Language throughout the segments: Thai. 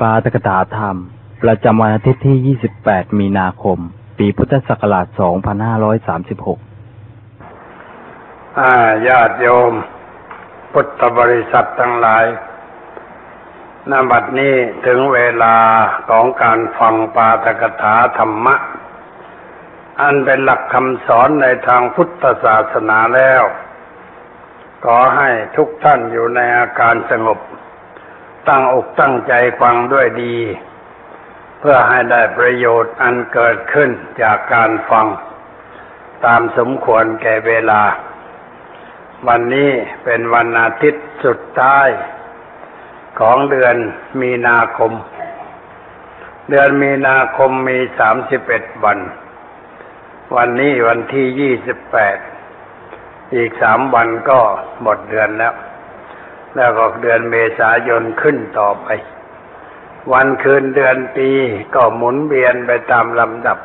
ปาตกถาธรรม ประจำวันอาทิตย์ที่ 28 มีนาคม ปีพุทธศักราช 2536อาญาติโยม พุทธบริษัททั้งหลายนบัดนี้ถึงเวลาของการฟังปาตกถาธรรมะ อันเป็นหลักคำสอนในทางพุทธศาสนาแล้ว ขอให้ทุกท่านอยู่ในอาการสงบ ตั้งอกตั้งใจฟังด้วยดี เพื่อให้ได้ประโยชน์อันเกิดขึ้นจากการฟัง ตามสมควรแก่เวลา วันนี้เป็นวันอาทิตย์สุดท้าย ของเดือนมีนาคม เดือนมีนาคมมีสามสิบเอ็ดวัน วันนี้วันที่ยี่สิบแปดอีกสามวันก็หมดเดือนแล้ว แล้วก็เดือนเมษายนขึ้นต่อไป วันคืนเดือนปีก็หมุนเวียนไปตามลำดับ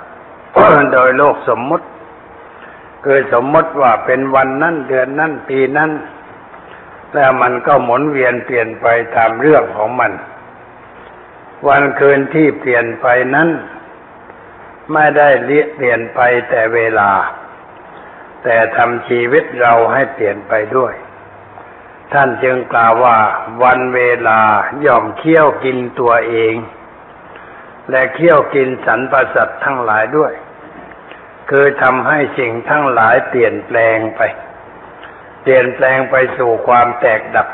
โดยโลกสมมติคือสมมติว่าเป็นวันนั้นเดือนนั้นปีนั้นแล้วมันก็หมุนเวียนเปลี่ยนไปตามเรื่องของมัน วันคืนที่เปลี่ยนไปนั้น ไม่ได้เปลี่ยนไปแต่เวลา แต่ทำชีวิตเราให้เปลี่ยนไปด้วย ท่านจึงกล่าวว่าวันเวลาย่อมเคี่ยวกินตัวเอง และเคี่ยวกินสรรพสัตว์ทั้งหลายด้วย คือทำให้สิ่งทั้งหลายเปลี่ยนแปลงไป เปลี่ยนแปลงไปสู่ความแตกดับ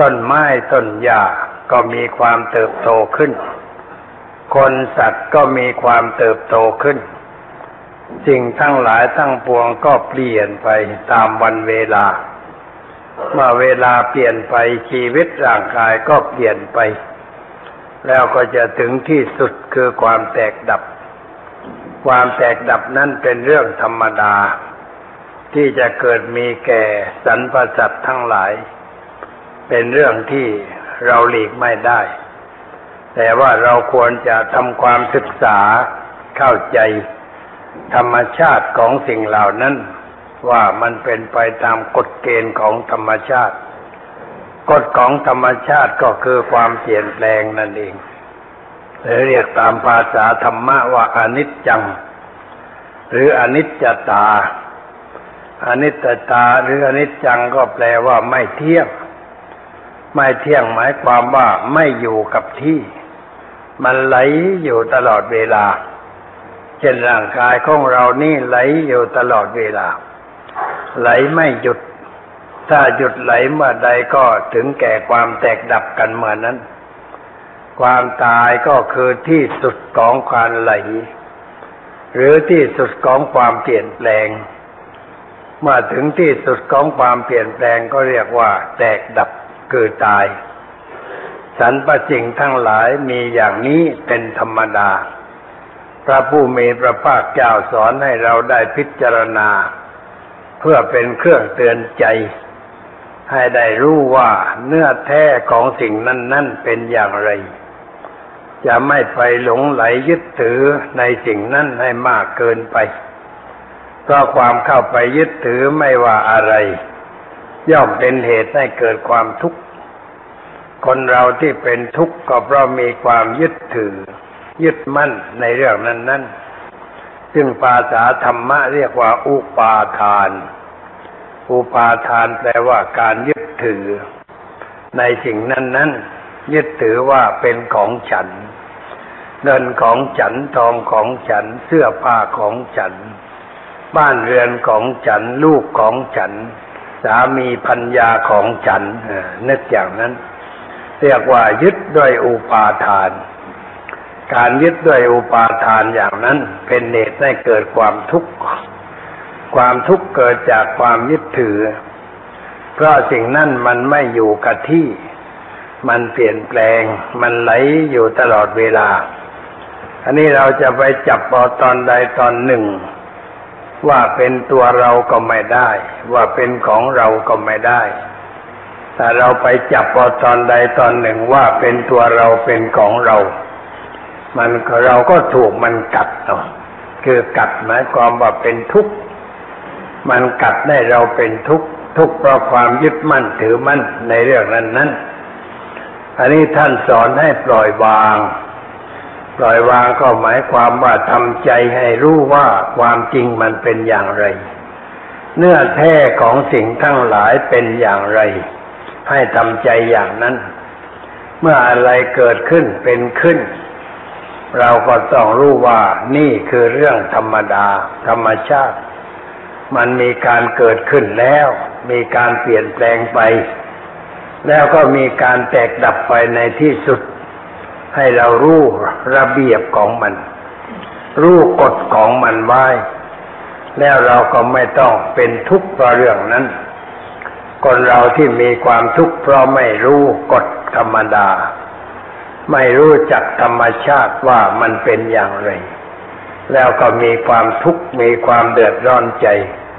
ต้นไม้ต้นหญ้าก็มีความเติบโตขึ้น คนสัตว์ก็มีความเติบโตขึ้น สิ่งทั้งหลายทั้งปวงก็เปลี่ยนไปตามวันเวลา เมื่อเวลาเปลี่ยนไปชีวิตร่างกายก็เปลี่ยนไป แล้วก็จะถึงที่สุดคือความแตกดับ ความแตกดับนั้นเป็นเรื่องธรรมดา ที่จะเกิดมีแก่สรรพสัตว์ทั้งหลาย เป็นเรื่องที่เราหลีกไม่ได้ แต่ว่าเราควรจะทำความศึกษาเข้าใจธรรมชาติของสิ่งเหล่านั้น ว่ามันเป็นไปตามกฎเกณฑ์ของธรรมชาติ กฎของธรรมชาติก็คือความเปลี่ยนแปลงนั่นเองหรือเรียกตามภาษาธรรมะว่าอนิจจัง หรืออนิจจตาอนิจจตาหรืออนิจจังก็แปลว่าไม่เที่ยง ไม่เที่ยงหมายความว่าไม่อยู่กับที่ มันไหลอยู่ตลอดเวลา เช่นร่างกายของเรานี่ไหลอยู่ตลอดเวลา ไหลไม่หยุด ถ้าหยุดไหลเมื่อใดก็ถึงแก่ความแตกดับกันเมื่อนั้น ความตายก็คือที่สุดของความไหล หรือที่สุดของความเปลี่ยนแปลง เมื่อถึงที่สุดของความเปลี่ยนแปลงก็เรียกว่า แตกดับคือตายสรรพสิ่งทั้งหลายมีอย่างนี้เป็นธรรมดา พระผู้มีพระภาคเจ้าสอนให้เราได้พิจารณา เพื่อเป็นเครื่องเตือนใจ ให้ได้รู้ว่าเนื้อแท้ของสิ่งนั้น ๆ เป็นอย่างไร จะไม่ไปหลงไหลยึดถือในสิ่งนั้นให้มากเกินไปเพราะความเข้าไปยึดถือไม่ว่าอะไร ย่อมเป็นเหตุให้เกิดความทุกข์ คนเราที่เป็นทุกข์ก็เพราะมีความยึดถือ ยึดมั่นในเรื่องนั้น ๆ ซึ่งภาษาธรรมะเรียกว่า อุปาทาน อุปาทานแปลว่าการยึดถือ ในสิ่งนั้นๆยึดถือว่าเป็นของฉัน เงินของฉันทองของฉันเสื้อผ้าของฉัน บ้านเรือนของฉันลูกของฉัน สามีพัญญาของฉันนึกอย่างนั้น เรียกว่ายึดด้วยอุปาทาน การยึดด้วยอุปาทานอย่างนั้นเป็นเหตุให้เกิดความทุกข์ ความทุกข์เกิดจากความยึดถือ เพราะสิ่งนั้นมันไม่อยู่กับที่ มันเปลี่ยนแปลง มันไหลอยู่ตลอดเวลา อันนี้เราจะไปจับเอาตอนใดตอนหนึ่ง ว่าเป็นตัวเราก็ไม่ได้ ว่าเป็นของเราก็ไม่ได้แต่เราไปจับเอาตอนใดตอนหนึ่งว่าเป็นตัวเราเป็นของเรา มันเราก็ถูกมันกัดเอาคือกัดหมายความว่าเป็นทุกข์มันกัดได้เราเป็นทุกข์ทุกข์เพราะความยึดมั่นถือมั่นในเรื่องนั้นนั้นอันนี้ท่านสอนให้ปล่อยวาง ปล่อยวางก็หมายความว่าทำใจให้รู้ว่าความจริงมันเป็นอย่างไร เนื้อแท้ของสิ่งทั้งหลายเป็นอย่างไร ให้ทำใจอย่างนั้น เมื่ออะไรเกิดขึ้นเป็นขึ้น เราก็ต้องรู้ว่านี่คือเรื่องธรรมดา ธรรมชาติ มันมีการเกิดขึ้นแล้ว มีการเปลี่ยนแปลงไป แล้วก็มีการแตกดับไปในที่สุด ให้เรารู้ระเบียบของมัน รู้กฎของมันไว้ แล้วเราก็ไม่ต้องเป็นทุกข์เพราะเรื่องนั้น คนเราที่มีความทุกข์เพราะไม่รู้กฎธรรมดา ไม่รู้จักธรรมชาติว่ามันเป็นอย่างไร แล้วก็มีความทุกข์มีความเดือดร้อนใจ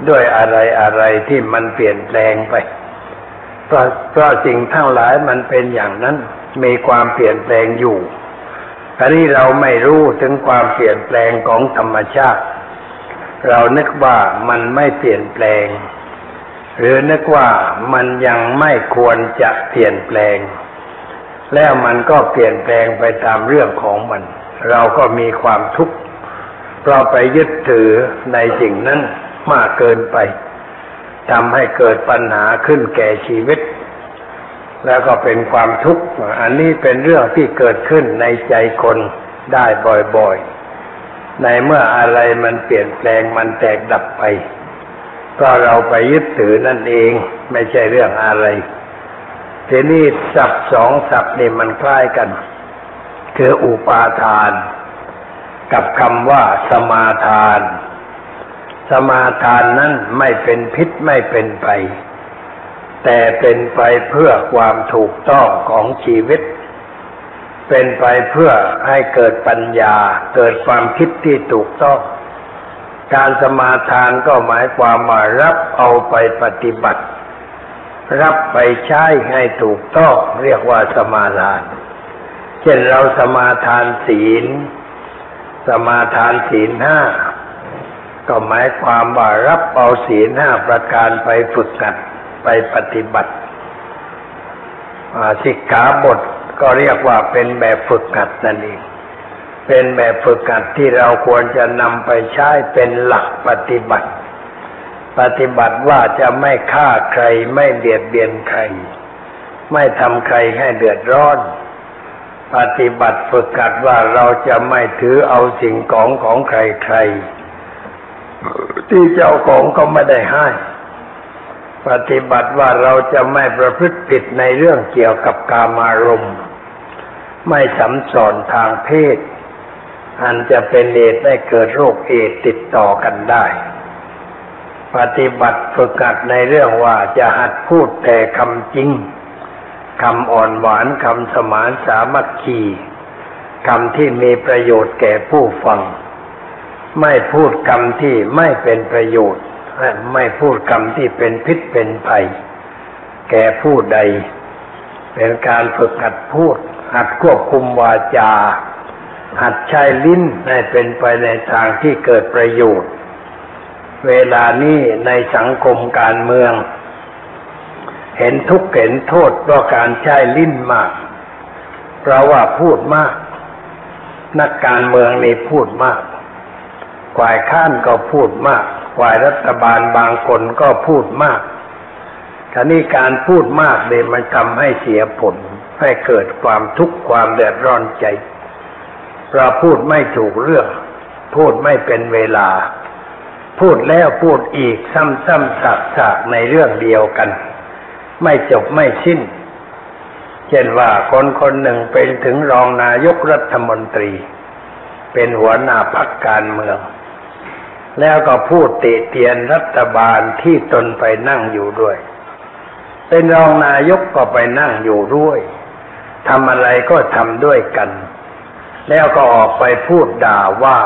ด้วยอะไรอะไรที่มันเปลี่ยนแปลงไป เพราะเพราะสิ่งทั้งหลายมันเป็นอย่างนั้น มีความเปลี่ยนแปลงอยู่อันนี้เราไม่รู้ถึงความเปลี่ยนแปลงของธรรมชาติ เรานึกว่ามันไม่เปลี่ยนแปลง หรือนึกว่ามันยังไม่ควรจะเปลี่ยนแปลง แล้วมันก็เปลี่ยนแปลงไปตามเรื่องของมัน เราก็มีความทุกข์เพราะไปยึดถือในสิ่งนั้นมากเกินไปทำให้เกิดปัญหาขึ้นแก่ชีวิต แล้วก็เป็นความทุกข์ อันนี้เป็นเรื่องที่เกิดขึ้นในใจคนได้บ่อยๆ ในเมื่ออะไรมันเปลี่ยนแปลงมันแตกดับไป ก็เราไปยึดถือนั่นเองไม่ใช่เรื่องอะไร ทีนี้ศัพท์สองศัพท์นี่มันคล้ายกัน คืออุปาทาน กับคำว่าสมาทาน สมาทานนั้นไม่เป็นพิษไม่เป็นไป แต่เป็นไปเพื่อความถูกต้องของชีวิต เป็นไปเพื่อให้เกิดปัญญา เกิดความคิดที่ถูกต้อง การสมาทานก็หมายความว่ารับเอาไปปฏิบัติ รับไปใช้ให้ถูกต้องเรียกว่าสมาทาน เช่นเราสมาทานศีล สมาทานศีลห้าก็หมายความว่ารับเอาศีลห้าประการไปฝึกหัดไปปฏิบัติสิกขาบทก็เรียกว่าเป็นแบบฝึกหัดนั่นเองเป็นแบบฝึกหัดที่เราควรจะนำไปใช้เป็นหลักปฏิบัติ ปฏิบัติว่าจะไม่ฆ่าใครไม่เบียดเบียนใคร ไม่ทำใครให้เดือดร้อน ปฏิบัติฝึกหัดว่าเราจะไม่ถือเอาสิ่งของของใครๆที่เจ้าของก็ไม่ได้ให้ ปฏิบัติว่าเราจะไม่ประพฤติผิดในเรื่องเกี่ยวกับกามารมณ์ ไม่สัมสอนทางเพศ อันจะเป็นเหตุให้เกิดโรคเอดติดต่อกันได้ ปฏิบัติฝึกหัดในเรื่องว่าจะหัดพูดแต่คำจริงคำอ่อนหวานคำสมานสามัคคีคำที่มีประโยชน์แก่ผู้ฟัง ไม่พูดคำที่ไม่เป็นประโยชน์ ไม่พูดคำที่เป็นพิษเป็นภัย แก่ผู้ใด เป็นการฝึกหัดพูด หัดควบคุมวาจา หัดใช้ลิ้นให้เป็นไปในทางที่เกิดประโยชน์ เวลานี้ในสังคมการเมือง เห็นทุกข์เห็นโทษเพราะการใช้ลิ้นมาก เพราะว่าพูดมาก นักการเมืองนี่พูดมากฝ่ายข้านก็พูดมากฝ่ายรัฐบาลบางคนก็พูดมากทีนี้การพูดมากเลยมันทำให้เสียผล ให้เกิดความทุกข์ความเดือดร้อนใจเราพูดไม่ถูกเรื่อง พูดไม่เป็นเวลา พูดแล้วพูดอีกซ้ำๆสักๆในเรื่องเดียวกัน ไม่จบไม่สิ้น เช่นว่าคนคนหนึ่งเป็นถึงรองนายกรัฐมนตรี เป็นหัวหน้าพรรคการเมือง แล้วก็พูดติเตียนรัฐบาลที่ตนไปนั่งอยู่ด้วย เป็นรองนายกก็ไปนั่งอยู่ด้วยทำอะไรก็ทำด้วยกัน แล้วก็ออกไปพูดด่าว่า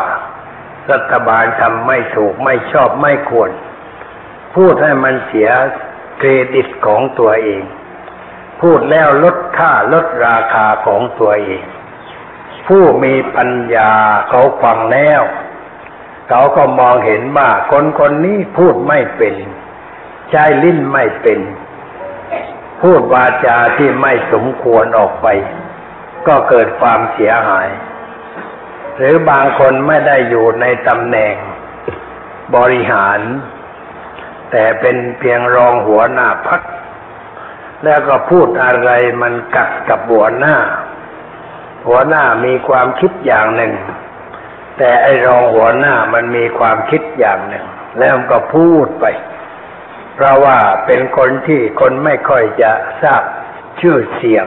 รัฐบาลทำไม่ถูกไม่ชอบไม่ควร พูดให้มันเสียเครดิตของตัวเอง พูดแล้วลดค่าลดราคาของตัวเอง ผู้มีปัญญาเขาฟังแล้วเขาก็มองเห็นว่าคนคนนี้พูดไม่เป็นใช้ลิ้นไม่เป็น พูดวาจาที่ไม่สมควรออกไป ก็เกิดความเสียหาย รือบางคนไม่ได้อยู่ในตำแหน่งบริหาร แต่เป็นเพียงรองหัวหน้าพัก แล้วก็พูดอะไรมันกัดกับหัวหน้า หัวหน้ามีความคิดอย่างหนึ่ง แต่ไอ้รองหัวหน้ามันมีความคิดอย่างหนึ่ง แล้วก็พูดไป เพราะว่าเป็นคนที่คนไม่ค่อยจะทราบชื่อเสียง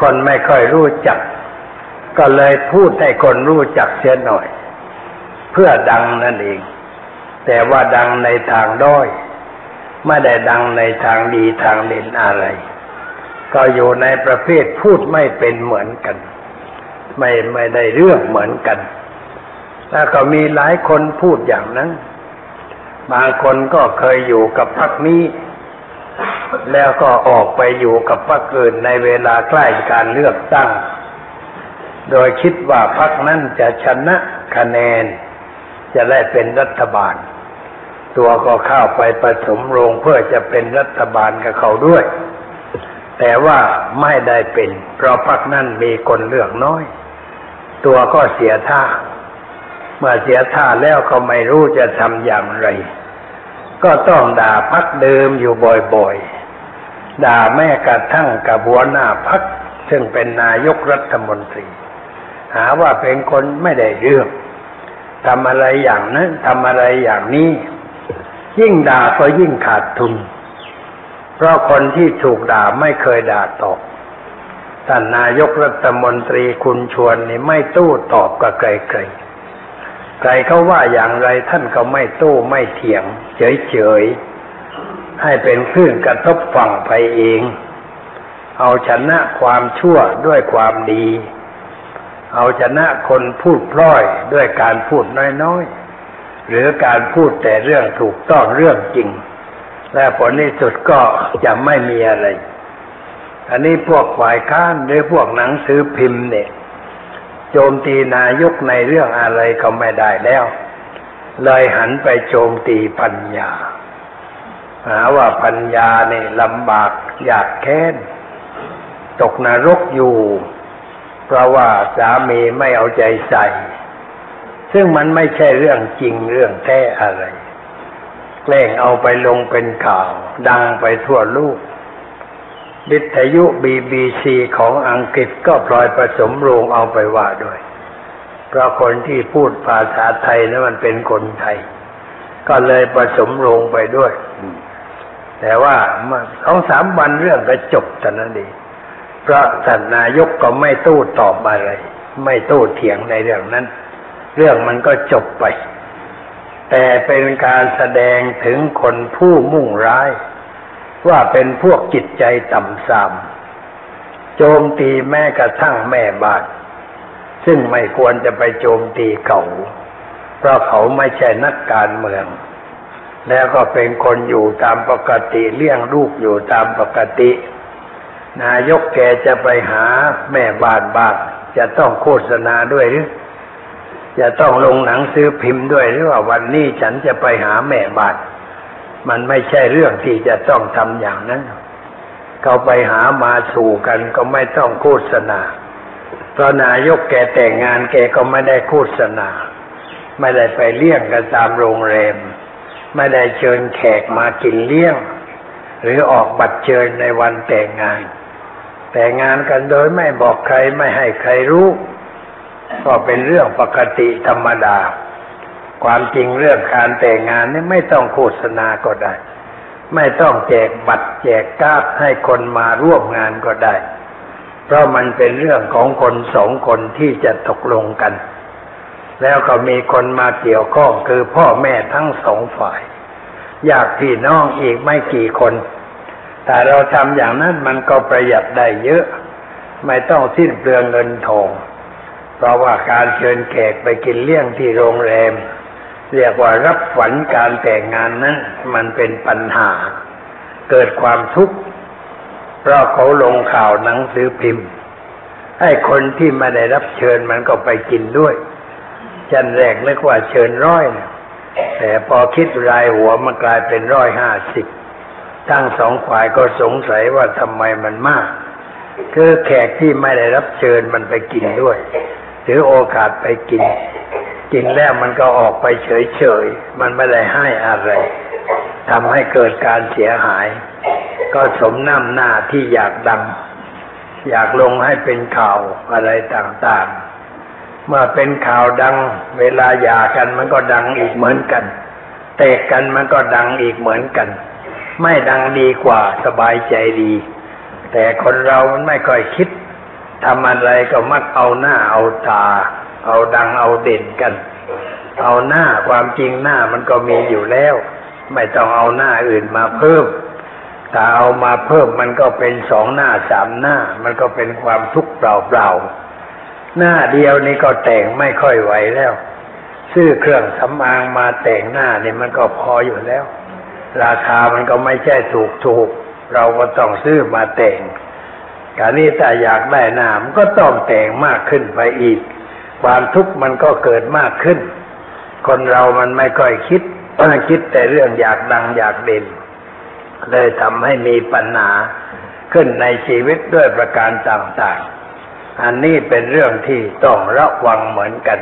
คนไม่ค่อยรู้จัก ก็เลยพูดให้คนรู้จักเสียหน่อย เพื่อดังนั่นเอง แต่ว่าดังในทางด้อย ไม่ได้ดังในทางดีทางเด่นอะไร ก็อยู่ในประเภทพูดไม่เป็นเหมือนกัน ไม่ไม่ได้เรื่องเหมือนกัน แล้วก็มีหลายคนพูดอย่างนั้น บางคนก็เคยอยู่กับพรรคนี้ แล้วก็ออกไปอยู่กับพรรคอื่นในเวลาใกล้การเลือกตั้ง โดยคิดว่าพรรคนั้นจะชนะคะแนน จะได้เป็นรัฐบาล ตัวก็เข้าไปผสมโรงเพื่อจะเป็นรัฐบาลกับเขาด้วย แต่ว่าไม่ได้เป็น เพราะพรรคนั้นมีคนเลือกน้อย ตัวก็เสียท่า เมื่อเสียท่าแล้วก็ไม่รู้จะทำอย่างไร ก็ต้องด่าพักเดิมอยู่บ่อยๆ ด่าแม้กระทั่งกับหัวหน้าพักซึ่งเป็นนายกรัฐมนตรี หาว่าเป็นคนไม่ได้เรื่องทำอะไรอย่างนั้นทำอะไรอย่างนี้ ยิ่งด่าก็ยิ่งขาดทุน เพราะคนที่ถูกด่าไม่เคยด่าตอบท่านนายกรัฐมนตรีคุณชวนนี่ไม่ตู้ตอบกับใครๆใครเขาว่าอย่างไรท่านก็ไม่ตู้ไม่เถียง เฉยๆ ให้เป็นคลื่นกระทบฝั่งไปเอง เอาชนะความชั่วด้วยความดี เอาชนะคนพูดพล่อยด้วยการพูดน้อยๆ หรือการพูดแต่เรื่องถูกต้องเรื่องจริง และผลที่สุดก็จะไม่มีอะไร อันนี้พวกฝ่ายค้านหรือพวกหนังสือพิมพ์เนี่ย โจมตีนายกในเรื่องอะไรก็ไม่ได้แล้ว เลยหันไปโจมตีปัญญา หาว่าปัญญาเนี่ยลำบากอยากแค้น ตกนรกอยู่ เพราะว่าสามีไม่เอาใจใส่ ซึ่งมันไม่ใช่เรื่องจริงเรื่องแท้อะไร แกล้งเอาไปลงเป็นข่าว ดังไปทั่วโลกวิทยุบีบีซีของอังกฤษก็พลอยผสมโรงเอาไปว่าด้วย เพราะคนที่พูดภาษาไทยนั้นมันเป็นคนไทย ก็เลยผสมโรงไปด้วย แต่ว่าสองสามวันเรื่องก็จบแต่นั้นเอง เพราะท่านนายกก็ไม่ตู้ตอบอะไร ไม่ตู้เถียงในเรื่องนั้น เรื่องมันก็จบไป แต่เป็นการแสดงถึงคนผู้มุ่งร้าย ว่าเป็นพวกจิตใจต่ำทรามโจมตีแม้กระทั่งแม่บ้านซึ่งไม่ควรจะไปโจมตีเขาเพราะเขาไม่ใช่นักการเมือง แล้วก็เป็นคนอยู่ตามปกติเลี้ยงลูกอยู่ตามปกติ นายกแกจะไปหาแม่บ้านบ้านจะต้องโฆษณาด้วยหรือ จะต้องลงหนังซื้อพิมพ์ด้วยหรือว่าวันนี้ฉันจะไปหาแม่บ้านมันไม่ใช่เรื่องที่จะต้องทำอย่างนั้น เขาไปหามาสู่กันก็ไม่ต้องโฆษณาเพราะนายกแกแต่งงานแกก็ไม่ได้โฆษณา ไม่ได้ไปเลี้ยงกันตามโรงแรม ไม่ได้เชิญแขกมากินเลี้ยง หรือออกบัตรเชิญในวันแต่งงาน แต่งงานกันโดยไม่บอกใครไม่ให้ใครรู้ ก็เป็นเรื่องปกติธรรมดา ความจริงเรื่องการแต่งงานนี่ไม่ต้องโฆษณาก็ได้ ไม่ต้องแจกบัตรแจกการ์ดให้คนมาร่วมงานก็ได้ เพราะมันเป็นเรื่องของคนสองคนที่จะตกลงกัน แล้วก็มีคนมาเกี่ยวข้องคือพ่อแม่ทั้งสองฝ่ายญาติพี่น้องอีกไม่กี่คน แต่เราทำอย่างนั้นมันก็ประหยัดได้เยอะ ไม่ต้องสิ้นเปลืองเงินทอง เพราะว่าการเชิญแขกไปกินเลี้ยงที่โรงแรม เรียกว่ารับฝันการแต่งงานนั้น มันเป็นปัญหา เกิดความทุกข์เพราะเขาลงข่าวหนังสือพิมพ์ ให้คนที่ไม่ได้รับเชิญมันก็ไปกินด้วยจันแรกนึกว่าเชิญร้อย แต่พอคิดรายหัวมันกลายเป็นร้อยห้าสิบ ทั้งสองฝ่ายก็สงสัยว่าทำไมมันมาก คือแขกที่ไม่ได้รับเชิญมันไปกินด้วย ถือโอกาสไปกิน กินแล้วมันก็ออกไปเฉยๆ มันไม่ได้ให้อะไรทำให้เกิดการเสียหาย ก็สมน้ำหน้าที่อยากดัง อยากลงให้เป็นข่าวอะไรต่างๆ เมื่อเป็นข่าวดัง เวลาหย่ากันมันก็ดังอีกเหมือนกัน เตะกันมันก็ดังอีกเหมือนกัน ไม่ดังดีกว่าสบายใจดี แต่คนเรามันไม่ค่อยคิดทำอะไรก็มักเอาหน้าเอาตา เอาดังเอาเด่นกัน เอาหน้าความจริงหน้ามันก็มีอยู่แล้ว ไม่ต้องเอาหน้าอื่นมาเพิ่มถ้าเอามาเพิ่มมันก็เป็นสองหน้าสามหน้า มันก็เป็นความทุกข์เปล่าๆหน้าเดียวนี่ก็แต่งไม่ค่อยไหวแล้ว ซื้อเครื่องสำอางมาแต่งหน้านี่มันก็พออยู่แล้ว ราคามันก็ไม่ใช่ถูกถูกๆเราก็ต้องซื้อมาแต่งการนี้ถ้าอยากได้หน้ามก็ต้องแต่งมากขึ้นไปอีก ความทุกข์มันก็เกิดมากขึ้น คนเรามันไม่ค่อยคิดคิดแต่เรื่องอยากดังอยากเด่นเลยทำให้มีปัญหาขึ้นในชีวิตด้วยประการต่างๆ อันนี้เป็นเรื่องที่ต้องระวังเหมือนกัน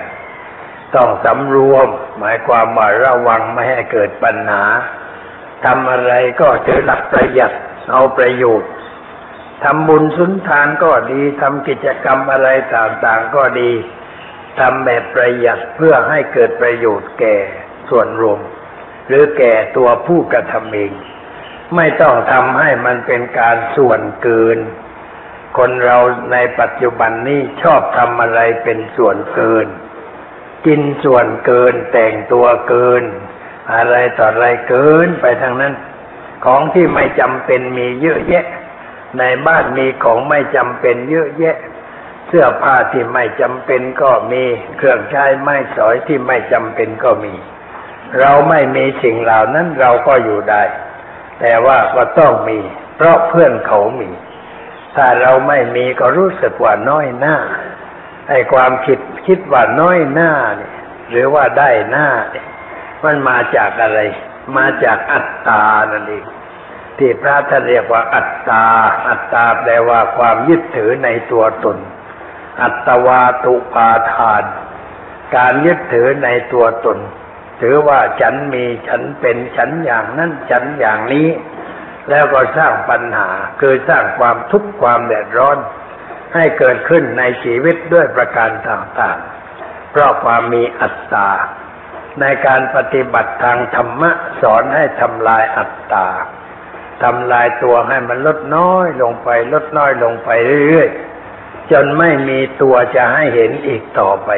ต้องสำรวม หมายความว่าระวังไม่ให้เกิดปัญหา ทำอะไรก็ถือหลักประหยัดเอาประโยชน์ทำบุญสุนทานก็ดีทำกิจกรรมอะไรต่างๆก็ดีทำแบบประหยัดเพื่อให้เกิดประโยชน์แก่ส่วนรวม หรือแก่ตัวผู้กระทำเอง ไม่ต้องทำให้มันเป็นการส่วนเกิน คนเราในปัจจุบันนี้ชอบทำอะไรเป็นส่วนเกิน กินส่วนเกินแต่งตัวเกิน อะไรต่ออะไรเกินไปทางนั้น ของที่ไม่จำเป็นมีเยอะแยะ ในบ้านมีของไม่จำเป็นเยอะแยะ เสื้อผ้าที่ไม่จำเป็นก็มีเครื่องใช้ไม้สอยที่ไม่จำเป็นก็มี เราไม่มีสิ่งเหล่านั้นเราก็อยู่ได้ แต่ว่าก็ต้องมี เพราะเพื่อนเขามี ถ้าเราไม่มีก็รู้สึกว่าน้อยหน้าไอ้ความคิดคิดว่าน้อยหน้าเนี่ยหรือว่าได้หน้าเนี่ย มันมาจากอะไร มาจากอัตตานั่นเองที่พระท่านเรียกว่าอัตตา อัตตาแปลว่าความยึดถือในตัวตน อัตวาตุปาทาน การยึดถือในตัวตน ถือว่าฉันมีฉันเป็นฉันอย่างนั้นฉันอย่างนี้ แล้วก็สร้างปัญหา คือสร้างความทุกข์ความเดือดร้อน ให้เกิดขึ้นในชีวิตด้วยประการต่างๆ เพราะความมีอัตตา ในการปฏิบัติทางธรรมะ สอนให้ทำลายอัตตาทำลายตัวให้มันลดน้อยลงไป ลดน้อยลงไปเรื่อยๆ จนไม่มีตัวจะให้เห็นอีกต่อไป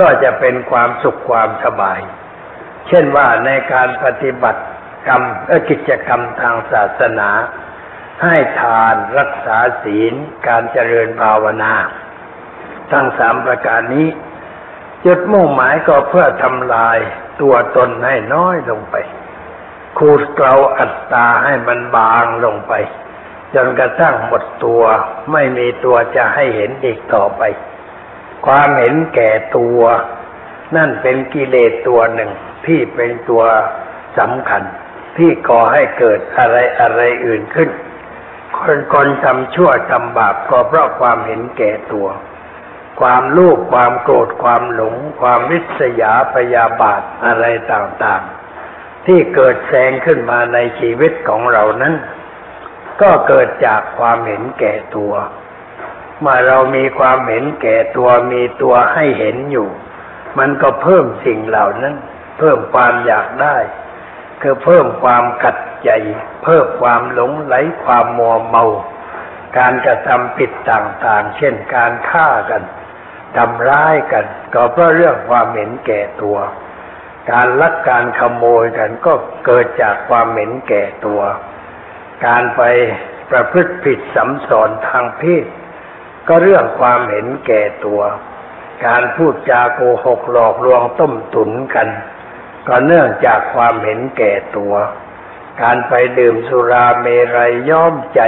ก็จะเป็นความสุขความสบาย เช่นว่าในการปฏิบัติกรรมกิจกรรมทางศาสนา ให้ทานรักษาศีล การเจริญภาวนา ทั้งสามประการนี้ จุดมุ่งหมายก็เพื่อทำลายตัวตนให้น้อยลงไปขูดเกลาอัตตาให้มันบางลงไป จนกระทั่งหมดตัว ไม่มีตัวจะให้เห็นอีกต่อไป ความเห็นแก่ตัว นั่นเป็นกิเลสตัวหนึ่งที่เป็นตัวสำคัญ ที่ก่อให้เกิดอะไรอะไรอื่นขึ้น คนคนทำชั่วทำบาปก็เพราะความเห็นแก่ตัว ความโลภความโกรธความหลง ความริษยาพยาบาทอะไรต่างๆ ที่เกิดแสงขึ้นมาในชีวิตของเรานั้น ก็เกิดจากความเห็นแก่ตัวเมื่อเรามีความเห็นแก่ตัวมีตัวให้เห็นอยู่ มันก็เพิ่มสิ่งเหล่านั้น เพิ่มความอยากได้ คือเพิ่มความขัดใจ เพิ่มความหลงไหลความมัวเมา การกระทำผิดต่างๆ เช่นการฆ่ากัน ทำร้ายกัน ก็เพราะเรื่องความเห็นแก่ตัว การลักการขโมยกันก็เกิดจากความเห็นแก่ตัว การไปประพฤติผิดสัมสอนทางเพศก็เรื่องความเห็นแก่ตัว การพูดจาโกหกหลอกลวงต้มตุนกัน ก็เนื่องจากความเห็นแก่ตัว การไปดื่มสุราเมรัยย้อมใจ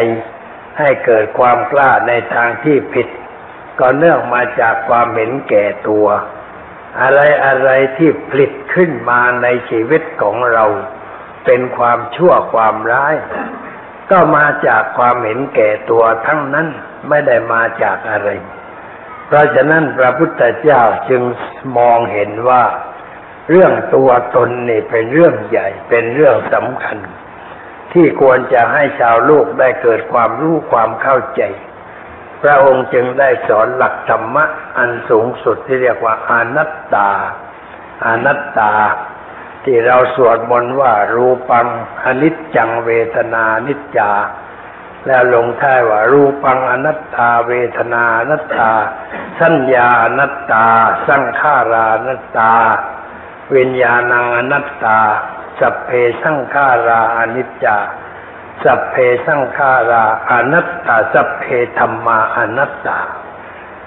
ให้เกิดความกล้าในทางที่ผิด ก็เนื่องมาจากความเห็นแก่ตัว อะไรอะไรที่ผลิตขึ้นมาในชีวิตของเรา เป็นความชั่วความร้าย ก็มาจากความเห็นแก่ตัวทั้งนั้นไม่ได้มาจากอะไร เพราะฉะนั้นพระพุทธเจ้าจึงมองเห็นว่า เรื่องตัวตนนี่เป็นเรื่องใหญ่ เป็นเรื่องสำคัญ ที่ควรจะให้ชาวโลกได้เกิดความรู้ความเข้าใจ พระองค์จึงได้สอนหลักธรรมะอันสูงสุดที่เรียกว่าอนัตตา อนัตตา ที่เราสวดมนต์ว่า รูปังอนิจจังเวทนานิจจา แล้วลงท้ายว่า รูปังอนัตตา เวทนานัตตา สัญญาอนัตตา สังขารานัตตา วิญญาณังอนัตตา สัพเพสังขาราอนิจจา สัพเพสังขาราอนัตตาสัพเพธรรมาอนัตตา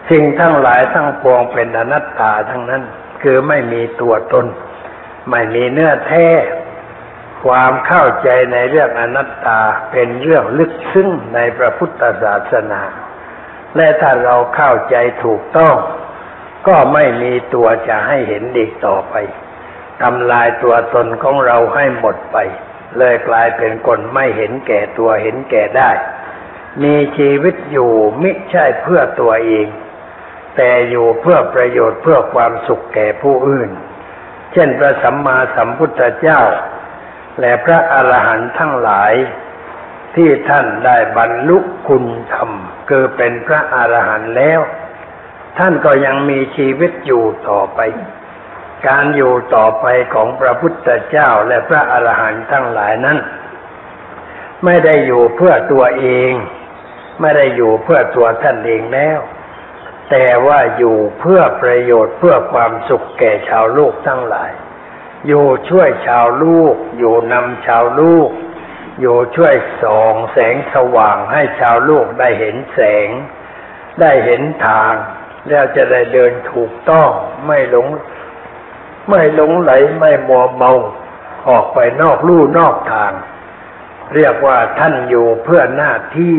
สิ่งทั้งหลายทั้งปวงเป็นอนัตตาทั้งนั้น คือไม่มีตัวตน ไม่มีเนื้อแท้ ความเข้าใจในเรื่องอนัตตาเป็นเรื่องลึกซึ้งในพระพุทธศาสนา และถ้าเราเข้าใจถูกต้อง ก็ไม่มีตัวจะให้เห็นอีกต่อไปทำลายตัวตนของเราให้หมดไป เลยกลายเป็นคนไม่เห็นแก่ตัวเห็นแก่ได้ มีชีวิตอยู่ไม่ใช่เพื่อตัวเอง แต่อยู่เพื่อประโยชน์เพื่อความสุขแก่ผู้อื่น เช่นพระสัมมาสัมพุทธเจ้า และพระอรหันต์ทั้งหลาย ที่ท่านได้บรรลุคุณธรรมคือเป็นพระอรหันต์แล้ว ท่านก็ยังมีชีวิตอยู่ต่อไป การอยู่ต่อไปของพระพุทธเจ้าและพระอรหันต์ทั้งหลายนั้น ไม่ได้อยู่เพื่อตัวเอง ไม่ได้อยู่เพื่อตัวท่านเองแล้ว แต่ว่าอยู่เพื่อประโยชน์เพื่อความสุขแก่ชาวโลกทั้งหลาย อยู่ช่วยชาวลูก อยู่นำชาวลูก อยู่ช่วยส่องแสงสว่างให้ชาวโลกได้เห็นแสง ได้เห็นทาง แล้วจะได้เดินถูกต้องไม่หลง ไม่หลงไหลไม่มัวเมา ออกไปนอกลู่นอกทาง เรียกว่าท่านอยู่เพื่อหน้าที่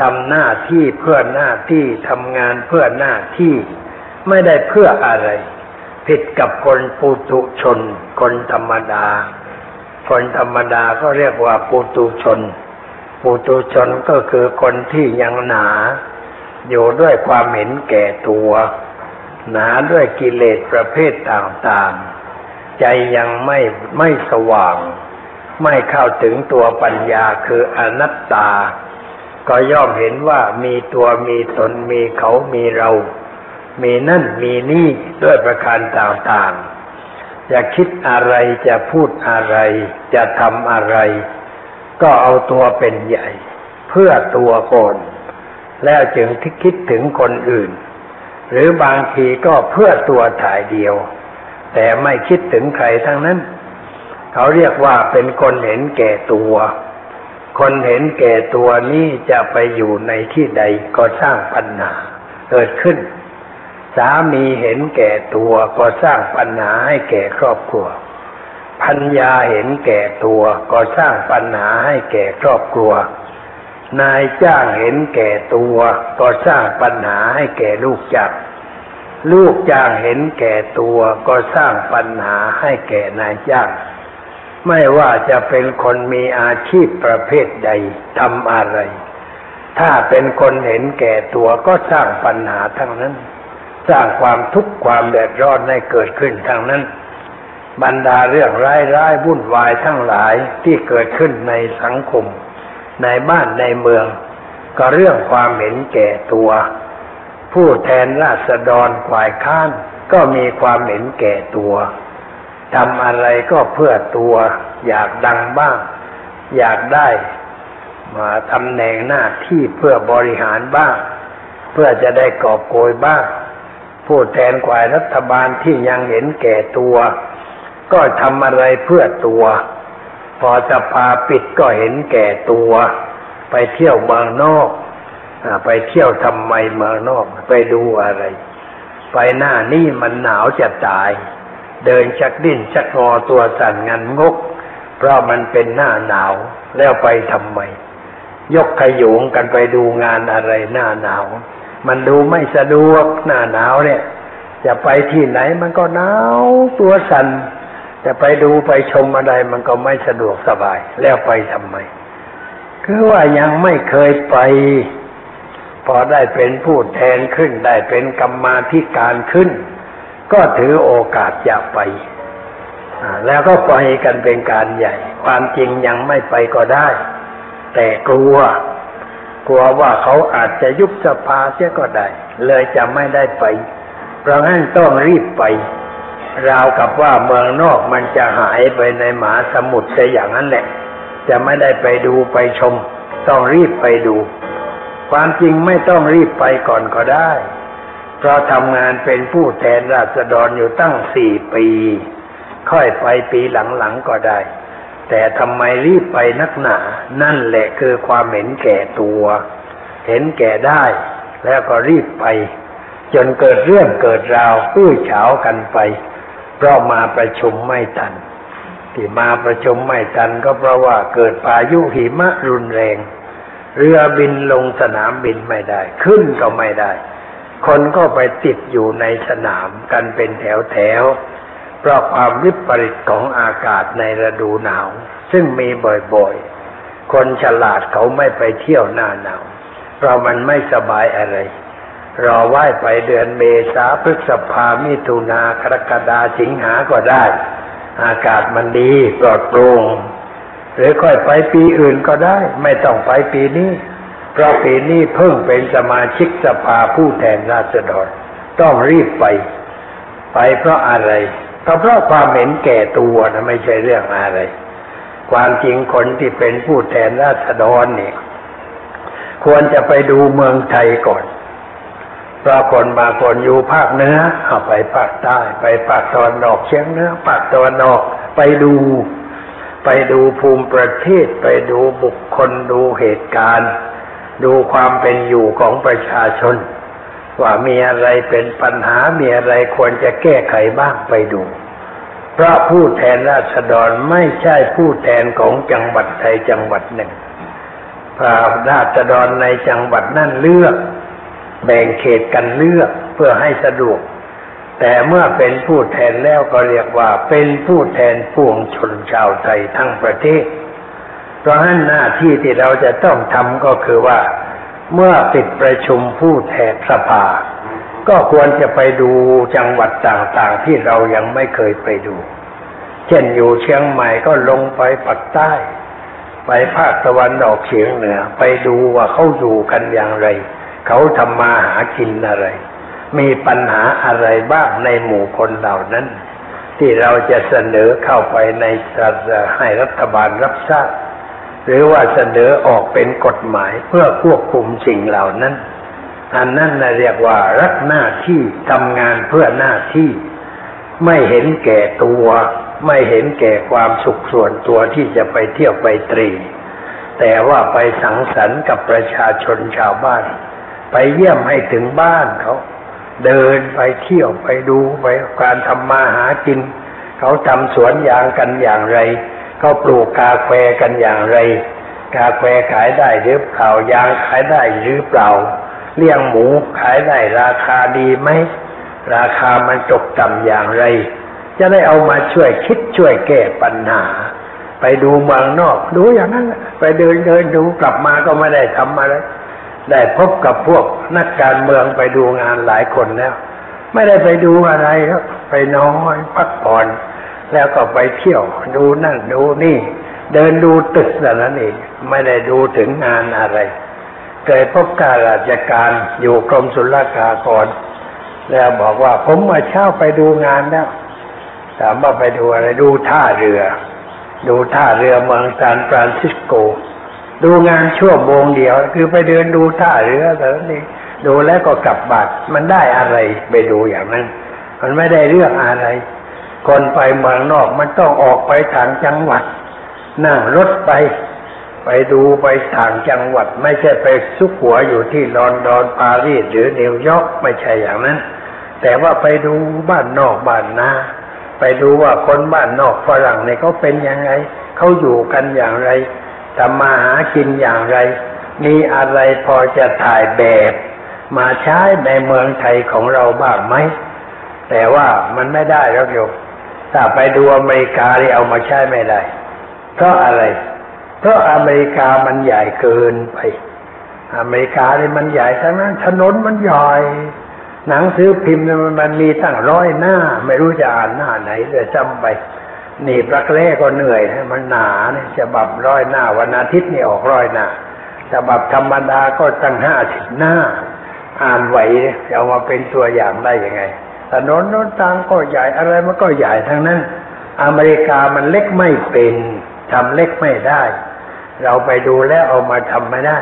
ทำหน้าที่เพื่อหน้าที่ทำงานเพื่อหน้าที่ ไม่ได้เพื่ออะไร ผิดกับคนปุถุชน คนธรรมดา คนธรรมดาก็เรียกว่าปุถุชนปุถุชนก็คือคนที่ยังหนา อยู่ด้วยความเห็นแก่ตัว หนาด้วยกิเลสประเภทต่างๆ ใจยังไม่ไม่สว่าง ไม่เข้าถึงตัวปัญญาคืออนัตตา ก็ย่อมเห็นว่ามีตัวมีตนมีเขามีเรา มีนั่นมีนี่ด้วยประการต่างๆ จะคิดอะไรจะพูดอะไร จะทำอะไร ก็เอาตัวเป็นใหญ่ เพื่อตัวก่อนแล้วจึงคิดถึงคนอื่น หรือบางทีก็เพื่อตัวถ่ายเดียว แต่ไม่คิดถึงใครทั้งนั้น เขาเรียกว่าเป็นคนเห็นแก่ตัว คนเห็นแก่ตัวนี้จะไปอยู่ในที่ใดก็สร้างปัญหาเกิดขึ้น สามีเห็นแก่ตัวก็สร้างปัญหาให้แก่ครอบครัวพัญญาเห็นแก่ตัวก็สร้างปัญหาให้แก่ครอบครัว นายจ้างเห็นแก่ตัวก็สร้างปัญหาให้แก่ลูกจ้างลูกจ้างเห็นแก่ตัวก็สร้างปัญหาให้แก่นายจ้าง ไม่ว่าจะเป็นคนมีอาชีพประเภทใดทำอะไร ถ้าเป็นคนเห็นแก่ตัวก็สร้างปัญหาทั้งนั้น สร้างความทุกข์ความเดือดร้อนให้เกิดขึ้นทั้งนั้น บรรดาเรื่องร้ายๆวุ่นวายทั้งหลายที่เกิดขึ้นในสังคม ในบ้านในเมือง ก็เรื่องความเห็นแก่ตัว ผู้แทนราษฎรฝ่ายค้านก็มีความเห็นแก่ตัวทำอะไรก็เพื่อตัว อยากดังบ้าง อยากได้ มาตำแหน่งหน้าที่เพื่อบริหารบ้าง เพื่อจะได้กอบโกยบ้าง ผู้แทนฝ่ายรัฐบาลที่ยังเห็นแก่ตัว ก็ทำอะไรเพื่อตัว อจะพาปิดก็เห็นแก่ตัว ไปเที่ยวเมืองนอกไปเที่ยวทำไมเมืองนอก ไปดูอะไร ไปหน้านี่มันหนาวจะตาย เดินชักดิ้นชักงอตัวสั่นงันงก เพราะมันเป็นหน้าหนาวแล้วไปทำไม ยกขยุงกันไปดูงานอะไรหน้าหนาว มันดูไม่สะดวกหน้าหนาวเนี่ย จะไปที่ไหนมันก็หนาวตัวสัน่น จะไปดูไปชมอะไรมันก็ไม่สะดวกสบาย แล้วไปทำไม คือว่ายังไม่เคยไป พอได้เป็นผู้แทนขึ้น ได้เป็นกรรมาธิการขึ้น ก็ถือโอกาสจะไป แล้วก็ไปกันเป็นการใหญ่ ความจริงยังไม่ไปก็ได้ แต่กลัว กลัวว่าเขาอาจจะยุบสภาเสียก็ได้ เลยจะไม่ได้ไปเพราะงั้นต้องรีบไป ราวกับว่าเมืองนอกมันจะหายไปในหมาสมุทรจะอย่างนั้นแหละ จะไม่ได้ไปดูไปชม ต้องรีบไปดู ความจริงไม่ต้องรีบไปก่อนก็ได้ เพราะทำงานเป็นผู้แทนราษฎรอยู่ตั้งสี่ปี ค่อยไปปีหลังๆก็ได้ แต่ทำไมรีบไปนักหนา นั่นแหละคือความเห็นแก่ตัว เห็นแก่ได้ แล้วก็รีบไป จนเกิดเรื่องเกิดราวอื้อเฉากันไป เพราะมาประชุมไม่ทัน ที่มาประชุมไม่ทันก็เพราะว่าเกิดพายุหิมะรุนแรง เรือบินลงสนามบินไม่ได้ ขึ้นก็ไม่ได้ คนก็ไปติดอยู่ในสนามกันเป็นแถวแถวเพราะความวิปริตของอากาศในฤดูหนาว ซึ่งมีบ่อยๆ คนฉลาดเขาไม่ไปเที่ยวหน้าหนาวเพราะมันไม่สบายอะไร รอไหว้ไปเดือนเมษาพฤษภามิถุนากรกฎาสิงหาก็ได้ อากาศมันดีปลอดโปร่งหรือค่อยไปปีอื่นก็ได้ ไม่ต้องไปปีนี้ เพราะปีนี้เพิ่งเป็นสมาชิกสภาผู้แทนราษฎร ต้องรีบไป ไปเพราะอะไรก็เพราะความเห็นแก่ตัวนะไม่ใช่เรื่องอะไร ความจริงคนที่เป็นผู้แทนราษฎรเนี่ยควรจะไปดูเมืองไทยก่อน เพราะคนบางคนอยู่ภาคเหนือเอาไปภาคใต้ไปภาคตะวันออกเฉียงเหนือภาคตะวันออกไปดู ไปดูภูมิประเทศ ไปดูบุคคลดูเหตุการณ์ ดูความเป็นอยู่ของประชาชน ว่ามีอะไรเป็นปัญหา มีอะไรควรจะแก้ไขบ้างไปดู เพราะผู้แทนราษฎรไม่ใช่ผู้แทนของจังหวัดใดจังหวัดหนึ่งพระราษฎรในจังหวัดนั่นเลือก แบ่งเขตกันเลือกเพื่อให้สะดวก แต่เมื่อเป็นผู้แทนแล้วก็เรียกว่าเป็นผู้แทนปวงชนชาวไทยทั้งประเทศ เพราะฉะนั้นหน้าที่ที่เราจะต้องทำก็คือว่า เมื่อปิดประชุมผู้แทนสภา ก็ควรจะไปดูจังหวัดต่างๆ ที่เรายังไม่เคยไปดู เช่นอยู่เชียงใหม่ก็ลงไปปักใต้ไปภาคตะวันออกเฉียงเหนือ ไปดูว่าเขาอยู่กันอย่างไร เขาทำมาหากินอะไร มีปัญหาอะไรบ้างในหมู่คนเหล่านั้น ที่เราจะเสนอเข้าไปในให้รัฐบาลรับทราบหรือว่าเสนอออกเป็นกฎหมายเพื่อควบคุมสิ่งเหล่านั้น อันนั้นเรียกว่ารักหน้าที่ทำงานเพื่อหน้าที่ ไม่เห็นแก่ตัว ไม่เห็นแก่ความสุขส่วนตัวที่จะไปเที่ยวไปตรี แต่ว่าไปสังสรรค์กับประชาชนชาวบ้าน ไปเยี่ยมให้ถึงบ้านเขา เดินไปเที่ยวไปดูไปการทำมาหากิน เขาทำสวนยางกันอย่างไร เขาปลูกกาแฟกันอย่างไร กาแฟขายได้หรือเปล่ายางขายได้หรือเปล่า เลี้ยงหมูขายได้ราคาดีไหมราคามันตกต่ำอย่างไร จะได้เอามาช่วยคิดช่วยแก้ปัญหา ไปดูเมืองนอก ดูอย่างนั้นไปเดินเดินดูกลับมาก็ไม่ได้ทำอะไร ได้พบกับพวกนักการเมืองไปดูงานหลายคนแล้ว ไม่ได้ไปดูอะไรครับ ไปนอนพักผ่อน แล้วก็ไปเที่ยวดูนั่นดูนี่ เดินดูตึกแต่นั้นเองไม่ได้ดูถึงงานอะไร เคยพบการราชการอยู่กรมศุลกากร แล้วบอกว่าผมมาเช่าไปดูงานแล้วถามว่าไปดูอะไรดูท่าเรือ ดูท่าเรือเมืองซานฟรานซิสโก ดูงานชั่วโมงเดียว คือไปเดินดูท่าเรือแต่นี้ดูแล้วก็กลับบัตรมันได้อะไรไปดูอย่างนั้น มันไม่ได้เรื่องอะไร คนไปเมืองนอกมันต้องออกไปทางจังหวัด นั่งรถไป ไปดูไปต่างจังหวัด ไม่ใช่ไปซุกหัวอยู่ที่ลอนดอนปารีสหรือนิวยอร์กไม่ใช่อย่างนั้น แต่ว่าไปดูบ้านนอกบ้านนาไปดูว่าคนบ้านนอกฝรั่งเนี่ยเขาเป็นยังไงเขาอยู่กันอย่างไร ทำมาหากินอย่างไร มีอะไรพอจะถ่ายแบบ มาใช้ในเมืองไทยของเราบ้างไหม แต่ว่ามันไม่ได้แล้วโยมถ้าไปดูอเมริกาที่เอามาใช้ไม่ได้ เพราะอะไร เพราะอเมริกามันใหญ่เกินไป อเมริกาเนี่ยมันใหญ่ทั้งนั้นถนนมันใหญ่หนังสือพิมพ์มันมันมีตั้งร้อยหน้า ไม่รู้จะอ่านหน้าไหนเลยจำไป นี่ปลักแรกก็เหนื่อยมันหนาเนี่ยฉบับร้อยหน้าวันอาทิตย์นี่ออกร้อยหน้าฉบับธรรมดาก็ตั้งห้าสิบหน้า อ่านไหวจะเอามาเป็นตัวอย่างได้ยังไงถนนโน้นทางก็ใหญ่อะไรมันก็ใหญ่ทั้งนั้น อเมริกามันเล็กไม่เป็นทำเล็กไม่ได้ เราไปดูแล้วเอามาทำไม่ได้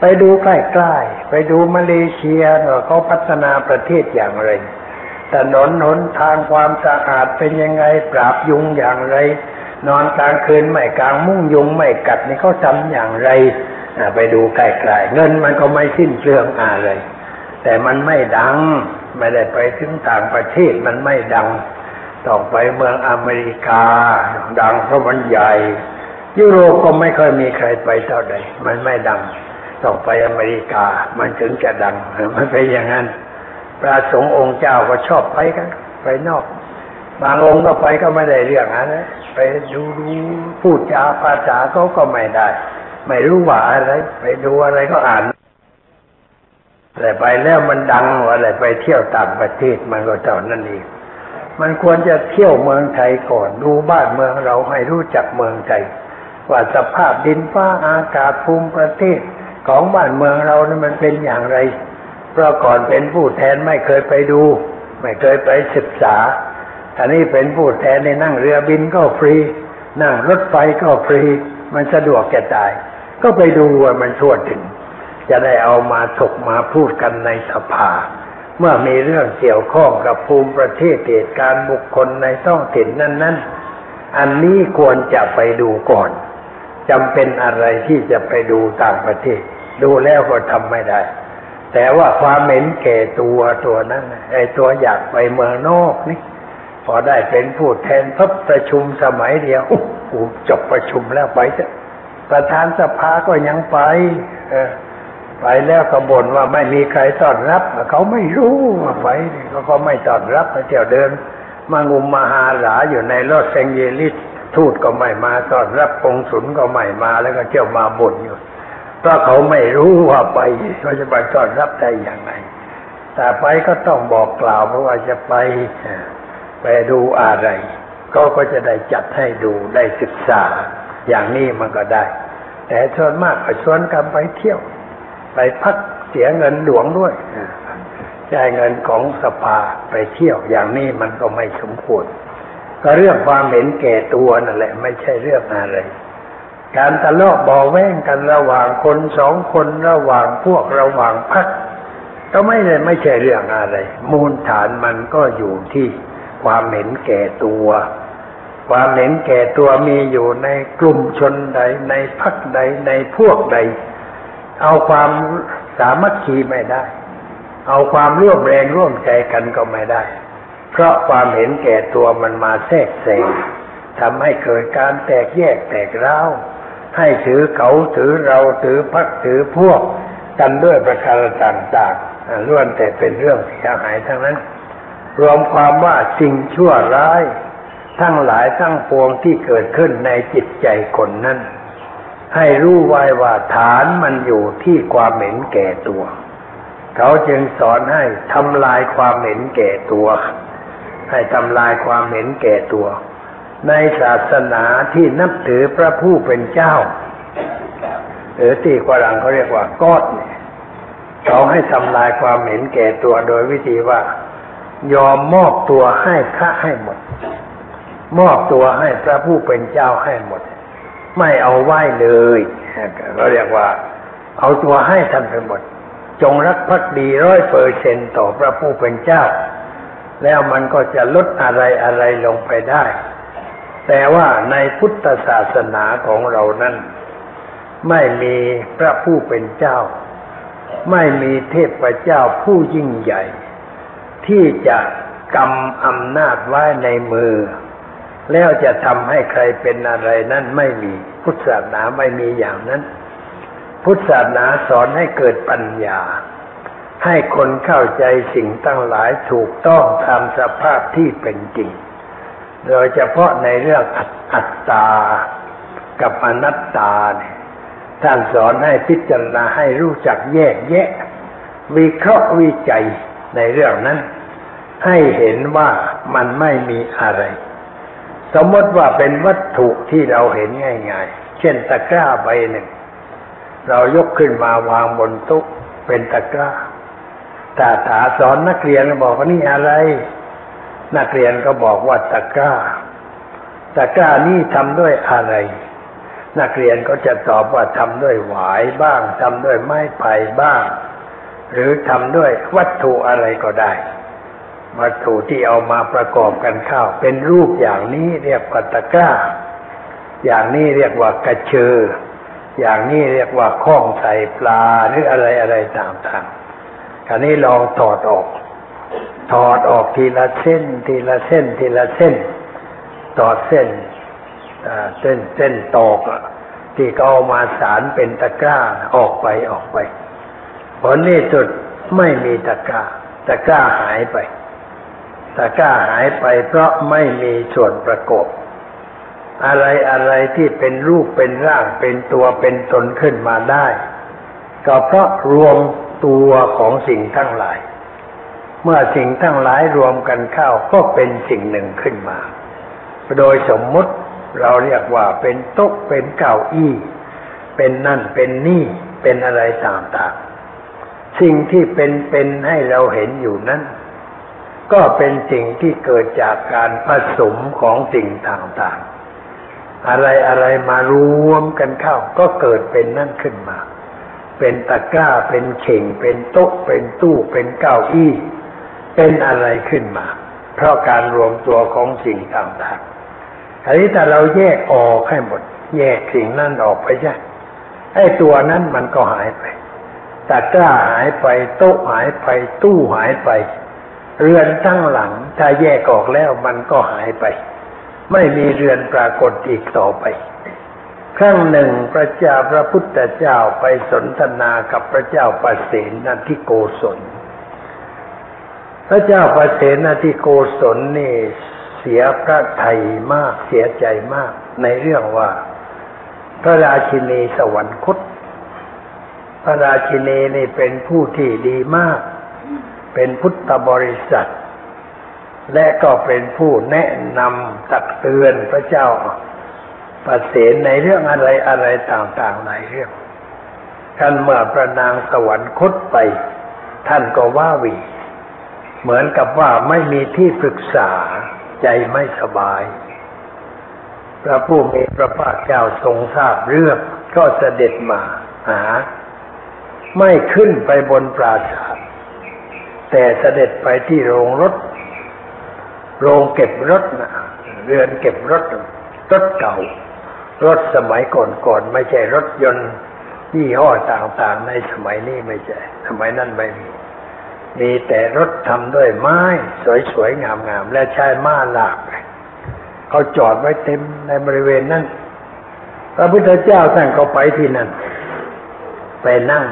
ไปดูใกล้ๆไปดูมาเลเซียเขาพัฒนาประเทศอย่างไร ถนนหนทางความสะอาดเป็นยังไงปราบยุงอย่างไร นอนกลางคืนไม่กลางมุ้งยุงไม่กัดนี่เขาทำอย่างไรไปดูใกล้ๆเงินมันก็ไม่สิ้นเปลืองอะไร แต่มันไม่ดัง ไม่ได้ไปถึงต่างประเทศมันไม่ดังต้องไปเมืองอเมริกา ดังเพราะมันใหญ่ ยุโรปก็ไม่ค่อยมีใครไปเท่าใดมันไม่ดังต้องไปอเมริกา มันถึงจะดังมันเป็นอย่างนั้น พระสงฆ์องค์เจ้าก็ชอบไปกัน ไปนอก บางองค์ก็ไปก็ไม่ได้เรื่องอะไรไปดูดูพูดจาภาษาเขาก็ไม่ได้ ไม่รู้ว่าอะไร ไปดูอะไรก็อ่าน แต่ไปแล้วมันดังอะไรไปเที่ยวต่างประเทศมันก็เท่านั้นเองมันควรจะเที่ยวเมืองไทยก่อน ดูบ้านเมืองเราให้รู้จักเมืองไทยว่าสภาพดินฟ้าอากาศภูมิประเทศของบ้านเมืองเรานี่มันเป็นอย่างไร เพราะก่อนเป็นผู้แทนไม่เคยไปดู ไม่เคยไปศึกษาอันนี้เป็นผู้แทนในนั่งเรือบินก็ฟรี นั่งรถไฟก็ฟรี มันสะดวกแก่ตาย ก็ไปดูว่ามันทั่วถึง จะได้เอามาถกมาพูดกันในสภา เมื่อมีเรื่องเกี่ยวข้องกับภูมิประเทศเหตุการณ์บุคคลในท้องถิ่นนั้นๆอันนี้ควรจะไปดูก่อนจำเป็นอะไรที่จะไปดูต่างประเทศ ดูแล้วก็ทำไม่ได้ แต่ว่าความเหม็นแก่ตัวตัวนั้นไอ้ตัวอยากไปเมืองนอกนี่ พอได้เป็นผู้แทนพับประชุมสมัยเดียวโอ้จบประชุมแล้วไปเถอะประธานสภาก็ยังไป เออไปแล้วก็บ่นว่าไม่มีใครต้อนรับ เขาไม่รู้ว่าไปเขาก็ไม่ต้อนรับเที่ยวเดิน มางุมมาหาหลาอยู่ในรถเซงเยลิสทูตก็ไม่มาต้อนรับกงสุนก็ไม่มาแล้วก็เที่ยวมาบ่นอยู่ เพราะเขาไม่รู้ว่าไปเขาจะไปต้อนรับได้อย่างไร แต่ไปก็ต้องบอกกล่าวเพราะว่าจะไปไปดูอะไร ก็ก็จะได้จัดให้ดูได้ศึกษา อย่างนี้มันก็ได้ แต่ส่วนมากก็ชวนกันไปเที่ยว ไปพักเสียเงินหลวงด้วยจ่ายเงินของสภาไปเที่ยวอย่างนี้มันก็ไม่สมควร ก็เรื่องความเห็นแก่ตัวนั่นแหละ ไม่ใช่เรื่องอะไร การทะเลาะบอแว้งกันระหว่างคนสองคนระหว่างพวกระหว่างพักก็ไม่ได้ไม่ใช่เรื่องอะไร มูลฐานมันก็อยู่ที่ความเห็นแก่ตัว ความเห็นแก่ตัวมีอยู่ในกลุ่มชนใด ในพักใดในพวกใด เอาความสามัคคีไม่ได้ เอาความร่วมแรงร่วมใจกันก็ไม่ได้ เพราะความเห็นแก่ตัวมันมาแทรกแซงทำให้เกิดการแตกแยกแตกร้าว ให้ถือเขาถือเราถือพักถือพวกกันด้วยประการต่างๆล้วนแต่เป็นเรื่องเสียหายทั้งนั้น รวมความว่าสิ่งชั่วร้าย ทั้งหลายทั้งปวงที่เกิดขึ้นในจิตใจคนนั้น ให้รู้ไว้ว่าฐานมันอยู่ที่ความเห็นแก่ตัว เขาจึงสอนให้ทำลายความเห็นแก่ตัว ให้ทำลายความเห็นแก่ตัว ในศาสนาที่นับถือพระผู้เป็นเจ้าหรือที่ฝรั่งเขาเรียกว่ากอดเนี่ยเขาให้ทำลายความเห็นแก่ตัวโดยวิธีว่า ยอมมอบตัวให้พระให้หมด มอบตัวให้พระผู้เป็นเจ้าให้หมด ไม่เอาไหว้เลยก็เรียกว่า เอาตัวให้ท่านไปหมด จงรักภักดีร้อยเปอร์เซนต่อพระผู้เป็นเจ้า แล้วมันก็จะลดอะไรอะไรลงไปได้ แต่ว่าในพุทธศาสนาของเรานั้น ไม่มีพระผู้เป็นเจ้า ไม่มีเทพเจ้าผู้ยิ่งใหญ่ ที่จะกำอำนาจไว้ในมือ แล้วจะทำให้ใครเป็นอะไรนั่นไม่มีพุทธศาสนาไม่มีอย่างนั้น พุทธศาสนาสอนให้เกิดปัญญา ให้คนเข้าใจสิ่งตั้งหลายถูกต้องตามสภาพที่เป็นจริง โดยเฉพาะในเรื่องอัตตา กับอนัตตาเนี่ยท่านสอนให้พิจารณาให้รู้จักแยกแยะ วิเคราะห์วิจัยในเรื่องนั้น ให้เห็นว่ามันไม่มีอะไร สมมติว่าเป็นวัตถุที่เราเห็นง่าย ๆ เช่นตะกร้าใบหนึ่ง เรายกขึ้นมาวางบนโต๊ะเป็นตะกร้าถ้าถาสอนนักเรียนบอกว่านี่อะไร นักเรียนก็บอกว่าตะกร้า ตะกร้านี่ทำด้วยอะไร นักเรียนก็จะตอบว่าทำด้วยหวายบ้างทำด้วยไม้ไผ่บ้าง หรือทำด้วยวัตถุอะไรก็ได้ วัตถุที่เอามาประกอบกันเข้า เป็นรูปอย่างนี้เรียกว่าตะกร้า อย่างนี้เรียกว่ากระเชืออย่างนี้เรียกว่าข้องใส่ปลาหรืออะไรอะไรต่างๆคราวนี้ลองถอดออก ถอดออกทีละเส้น ทีละเส้น ทีละเส้นถอดเส้นเส้นเส้นตอกที่เขาเอามาสารเป็นตะกร้าออกไปออกไป ผลที่สุดไม่มีตะกร้า ตะกร้าหายไป ตะกร้าหายไป เพราะไม่มีส่วนประกอบ อะไรอะไรที่เป็นรูปเป็นร่างเป็นตัวเป็นตนขึ้นมาได้ ก็เพราะรวมตัวของสิ่งทั้งหลาย เมื่อสิ่งทั้งหลายรวมกันเข้าก็เป็นสิ่งหนึ่งขึ้นมา โดยสมมุติเราเรียกว่าเป็นโต๊ะเป็นเก้าอี้ เป็นนั่นเป็นนี่เป็นอะไรต่างๆสิ่งที่เป็นเป็นให้เราเห็นอยู่นั้น ก็เป็นสิ่งที่เกิดจากการผสมของสิ่งต่างๆ อะไรอะไรมารวมกันเข้า ก็เกิดเป็นนั่นขึ้นมา เป็นตะกร้าเป็นเข่ง เป็นโต๊ะเป็นตู้เป็นเก้าอี้ เป็นอะไรขึ้นมา เพราะการรวมตัวของสิ่งต่างๆอันนี้แต่เราแยกออกให้หมด แยกสิ่งนั้นออกไปใช่ไอ้ตัวนั้นมันก็หายไปตะกร้าหายไป โต๊ะหายไป ตู้หายไป เรือนตั้งหลัง ถ้าแยกออกแล้วมันก็หายไป ไม่มีเรือนปรากฏอีกต่อไปครั้งหนึ่งพระเจ้าพระพุทธเจ้าไปสนทนากับพระเจ้าปเสนนัทิโกศล ระเจ้าปเสนนัทิโกศลนี่เสียพระไทยมากเสียใจมาก ในเรื่องว่า พระราชินีสวรรคต พระราชินีนี่เป็นผู้ที่ดีมาก เป็นพุทธบริษัท และก็เป็นผู้แนะนำตักเตือนพระเจ้าประเสนในเรื่องอะไรอะไรต่างๆหลายเรื่องท่านเมื่อประนางสวรรคตไป ท่านก็ว่าวี เหมือนกับว่าไม่มีที่ปรึกษาใจไม่สบาย พระผู้มีพระภาคเจ้าทรงทราบเรื่องก็เสด็จมาหา ไม่ขึ้นไปบนปราสาทแต่เสด็จไปที่โรงรถ โรงเก็บรถนะเรือนเก็บรถรถเก่า รถสมัยก่อนๆไม่ใช่รถยนต์ยี่ห้อต่างๆ ในสมัยนี้ไม่ใช่ สมัยนั้นไม่มี มีแต่รถทำด้วยไม้ สวยๆ งามๆ และใช้ม้าลาก เขาจอดไว้เต็มในบริเวณนั้นพระพุทธเจ้าท่านก็ไปที่นั่น ไปนั่ง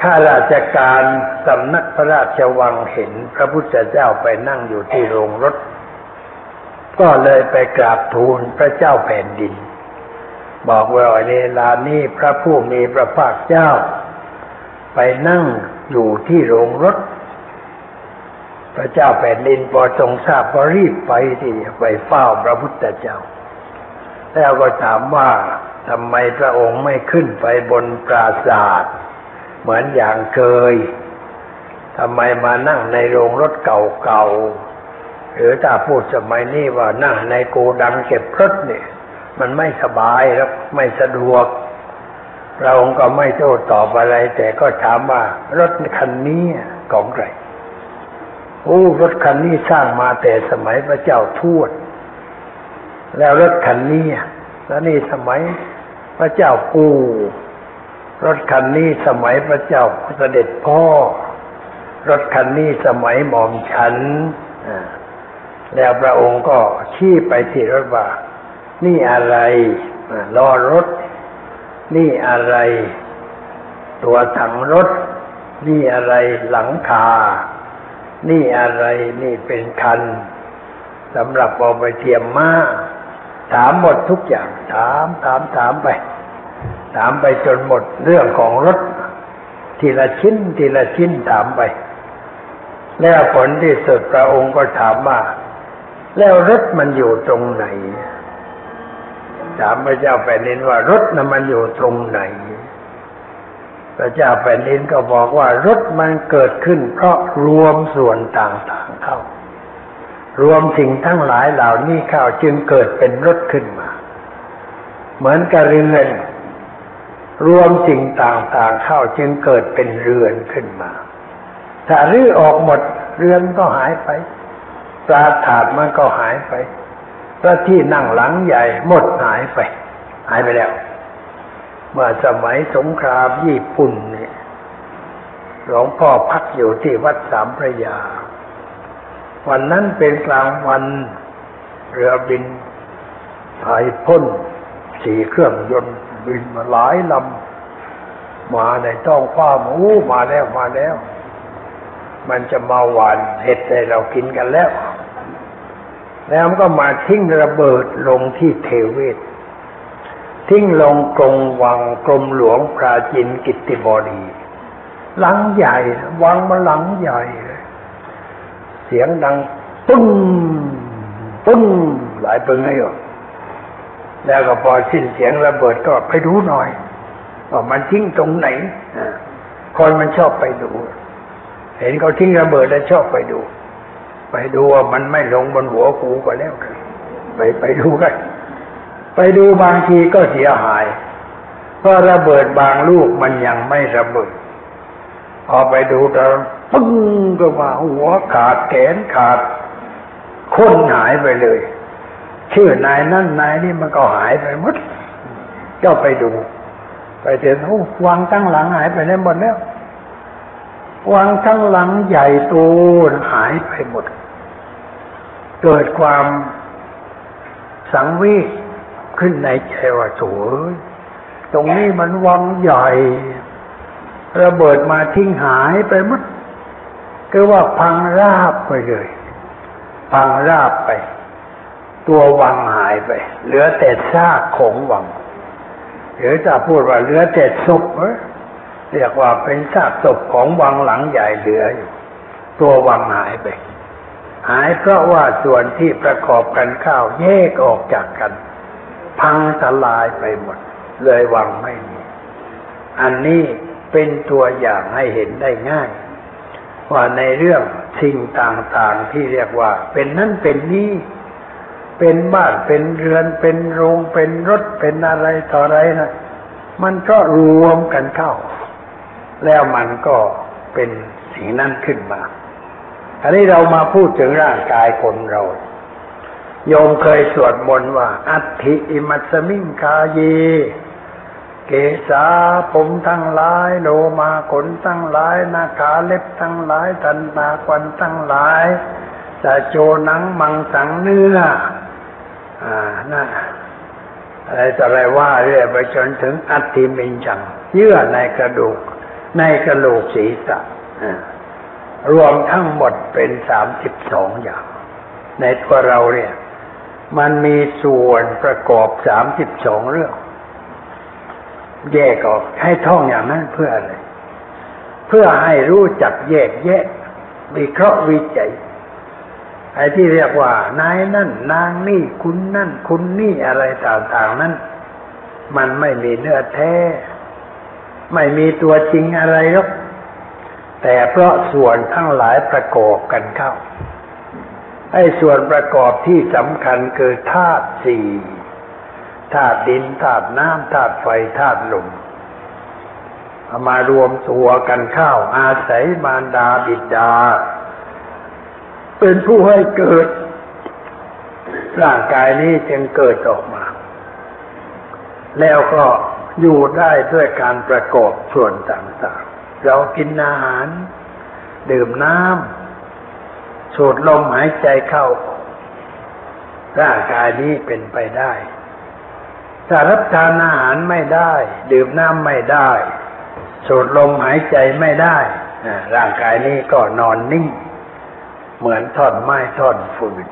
ข้าราชการสำนักพระราชวังเห็นพระพุทธเจ้าไปนั่งอยู่ที่โรงรถ ก็เลยไปกราบทูลพระเจ้าแผ่นดิน บอกว่าเวลานี้พระผู้มีพระภาคเจ้า ไปนั่ง อยู่ที่โรงรถ พระเจ้าแผ่นดินพอทรงทราบก็รีบไปที่ไปเฝ้าพระพุทธเจ้า แล้วก็ถามว่าทำไมพระองค์ไม่ขึ้นไปบนปราศาสตร์เหมือนอย่างเคยทำไมมานั่งในโรงรถเก่าๆ หรือถ้าพูดสมัยนี้ว่านั่งในโกดังเก็บรถเนี่ย มันไม่สบายครับไม่สะดวก พระองค์ก็ไม่โต้ตอบอะไร แต่ก็ถามว่ารถคันนี้ของใครโอ้รถคันนี้สร้างมาแต่สมัยพระเจ้าทวด แล้วรถคันนี้แล้วนี่สมัยพระเจ้าปู่รถคันนี้สมัยพระเจ้าเสด็จพ่อ รถคันนี้สมัยหม่อมฉันแล้วพระองค์ก็ชี้ไปที่รถว่า นี่อะไรรอรถ นี่อะไร ตัวถังรถ นี่อะไรหลังคา นี่อะไรนี่เป็นคันสำหรับเอาไปเทียมมาถามหมดทุกอย่าง ถามถามถามไป ถามไปจนหมดเรื่องของรถ ทีละชิ้น ทีละชิ้นถามไป แล้วผลที่สุดพระองค์ก็ถามว่าแล้วรถมันอยู่ตรงไหน ถามพระเจ้าแผ่นดินว่ารถน่ะมันอยู่ตรงไหน พระเจ้าแผ่นดินก็บอกว่ารถมันเกิดขึ้น เพราะรวมส่วนต่างๆเข้า รวมสิ่งทั้งหลายเหล่านี้เข้าจึงเกิดเป็นรถขึ้นมา เหมือนกับเรือนรวมสิ่งต่างๆเข้าจึงเกิดเป็นเรือนขึ้นมาถ้ารื้อออกหมดเรือนก็หายไปปราถาดมันก็หายไป พระที่นั่งหลังใหญ่หมดหายไป หายไปแล้ว เมื่อสมัยสงครามญี่ปุ่นเนี่ยหลวงพ่อพักอยู่ที่วัดสามพระยา วันนั้นเป็นกลางวันเรือบินถ่ายพ่นสี่เครื่องยนต์บินมาหลายลำมาในท้องฟ้าหมูมาแล้วมาแล้ว มันจะมาหวานเห็ดให้เรากินกันแล้ว แล้วมันก็มาทิ้งระเบิดลงที่เทเวศ ทิ้งลงกรงวังกรมหลวงปราจินกิตติบดีหลังใหญ่ วังมาหลังใหญ่เลยเสียงดังปึ้งปึ้งหลายปึ้งให้หรอแล้วก็พอสิ้นเสียงระเบิดก็ไปดูหน่อยว่ามันทิ้งตรงไหนคนมันชอบไปดู เห็นเขาทิ้งระเบิดแล้วชอบไปดู ไปดูว่ามันไม่ลงบนหัวกูก็แล้วกันไปไปดูกัน ไปดูบางทีก็เสียหาย เพราะระเบิดบางลูกมันยังไม่ระเบิด พอไปดูแล้วปึ้งก็มาหัวขาดแขนขาดค้นหายไปเลย ชื่อนายนั่นนายนี่มันก็หายไปหมดก็ไปดู ไปเห็นโอ้วางตั้งหลังหายไปได้หมดแล้ว วางทั้งหลังใหญ่โตหายไปหมด เกิดความสังเวชขึ้นในใจว่าโถตรงนี้มันวังใหญ่ระเบิดมาทิ้งหายไปหมดคือว่าพังราบไปเลย พังราบไป ตัววังหายไป เหลือแต่ซากของวังหรือจะพูดว่าเหลือแต่ศพเเรียกว่าเป็นซากศพของวังหลังใหญ่เหลืออยู่ ตัววังหายไปหายเพราะว่าส่วนที่ประกอบกันข้าวแยกออกจากกัน พังทลายไปหมด เลยวังไม่มี อันนี้เป็นตัวอย่างให้เห็นได้ง่าย ว่าในเรื่องสิ่งต่างๆที่เรียกว่า เป็นนั่นเป็นนี่เป็นบ้านเป็นเรือนเป็นโรงเป็นรถเป็นอะไรต่ออะไรนะมันก็รวมกันเข้า แล้วมันก็เป็นสิ่งนั้นขึ้นมา อันนี้เรามาพูดถึงร่างกายคนเรา โยมเคยสวดมนต์ว่า อัติอิมัสมิงกาเย เกษาผมทั้งหลายโลมาขนทั้งหลายนาขาเล็บทั้งหลายตันตาควันทั้งหลายจะโจหนังมังสังเนื้อ อ่าน่ะอะไรต่ออะไรว่าเรื่อยไปจนถึงอัติมินจัง เยื่อในกระดูก ในกระโหลกศีรษะรวมทั้งหมดเป็นสามสิบสองอย่าง ในตัวเราเนี่ย มันมีส่วนประกอบสามสิบสองเรื่อง แยกออกให้ท่องอย่างนั้นเพื่ออะไร เพื่อให้รู้จักแยกแยะวิเคราะห์วิจัยไอ้ที่เรียกว่านายนั่น นางนี่คุณนั่น คุณนี่อะไรต่างๆนั้น มันไม่มีเนื้อแท้ ไม่มีตัวจริงอะไรหรอกแต่เพราะส่วนทั้งหลายประกอบกันเข้าไอ้ส่วนประกอบที่สำคัญคือธาตุสี่ธาตุดินธาตุน้ำธาตุไฟธาตุลมมารวมตัวกันเข้าอาศัยมารดาบิดา เป็นผู้ให้เกิด ร่างกายนี้จึงเกิดออกมา แล้วก็ อยู่ได้ด้วยการประกอบส่วนต่างๆ เรากินอาหาร ดื่มน้ำสูดลมหายใจเข้า ร่างกายนี้เป็นไปได้ถ้ารับทานอาหารไม่ได้ ดื่มน้ำไม่ได้สูดลมหายใจไม่ได้ร่างกายนี้ก็นอนนิ่ง เหมือนท่อนไม้ท่อนฟืน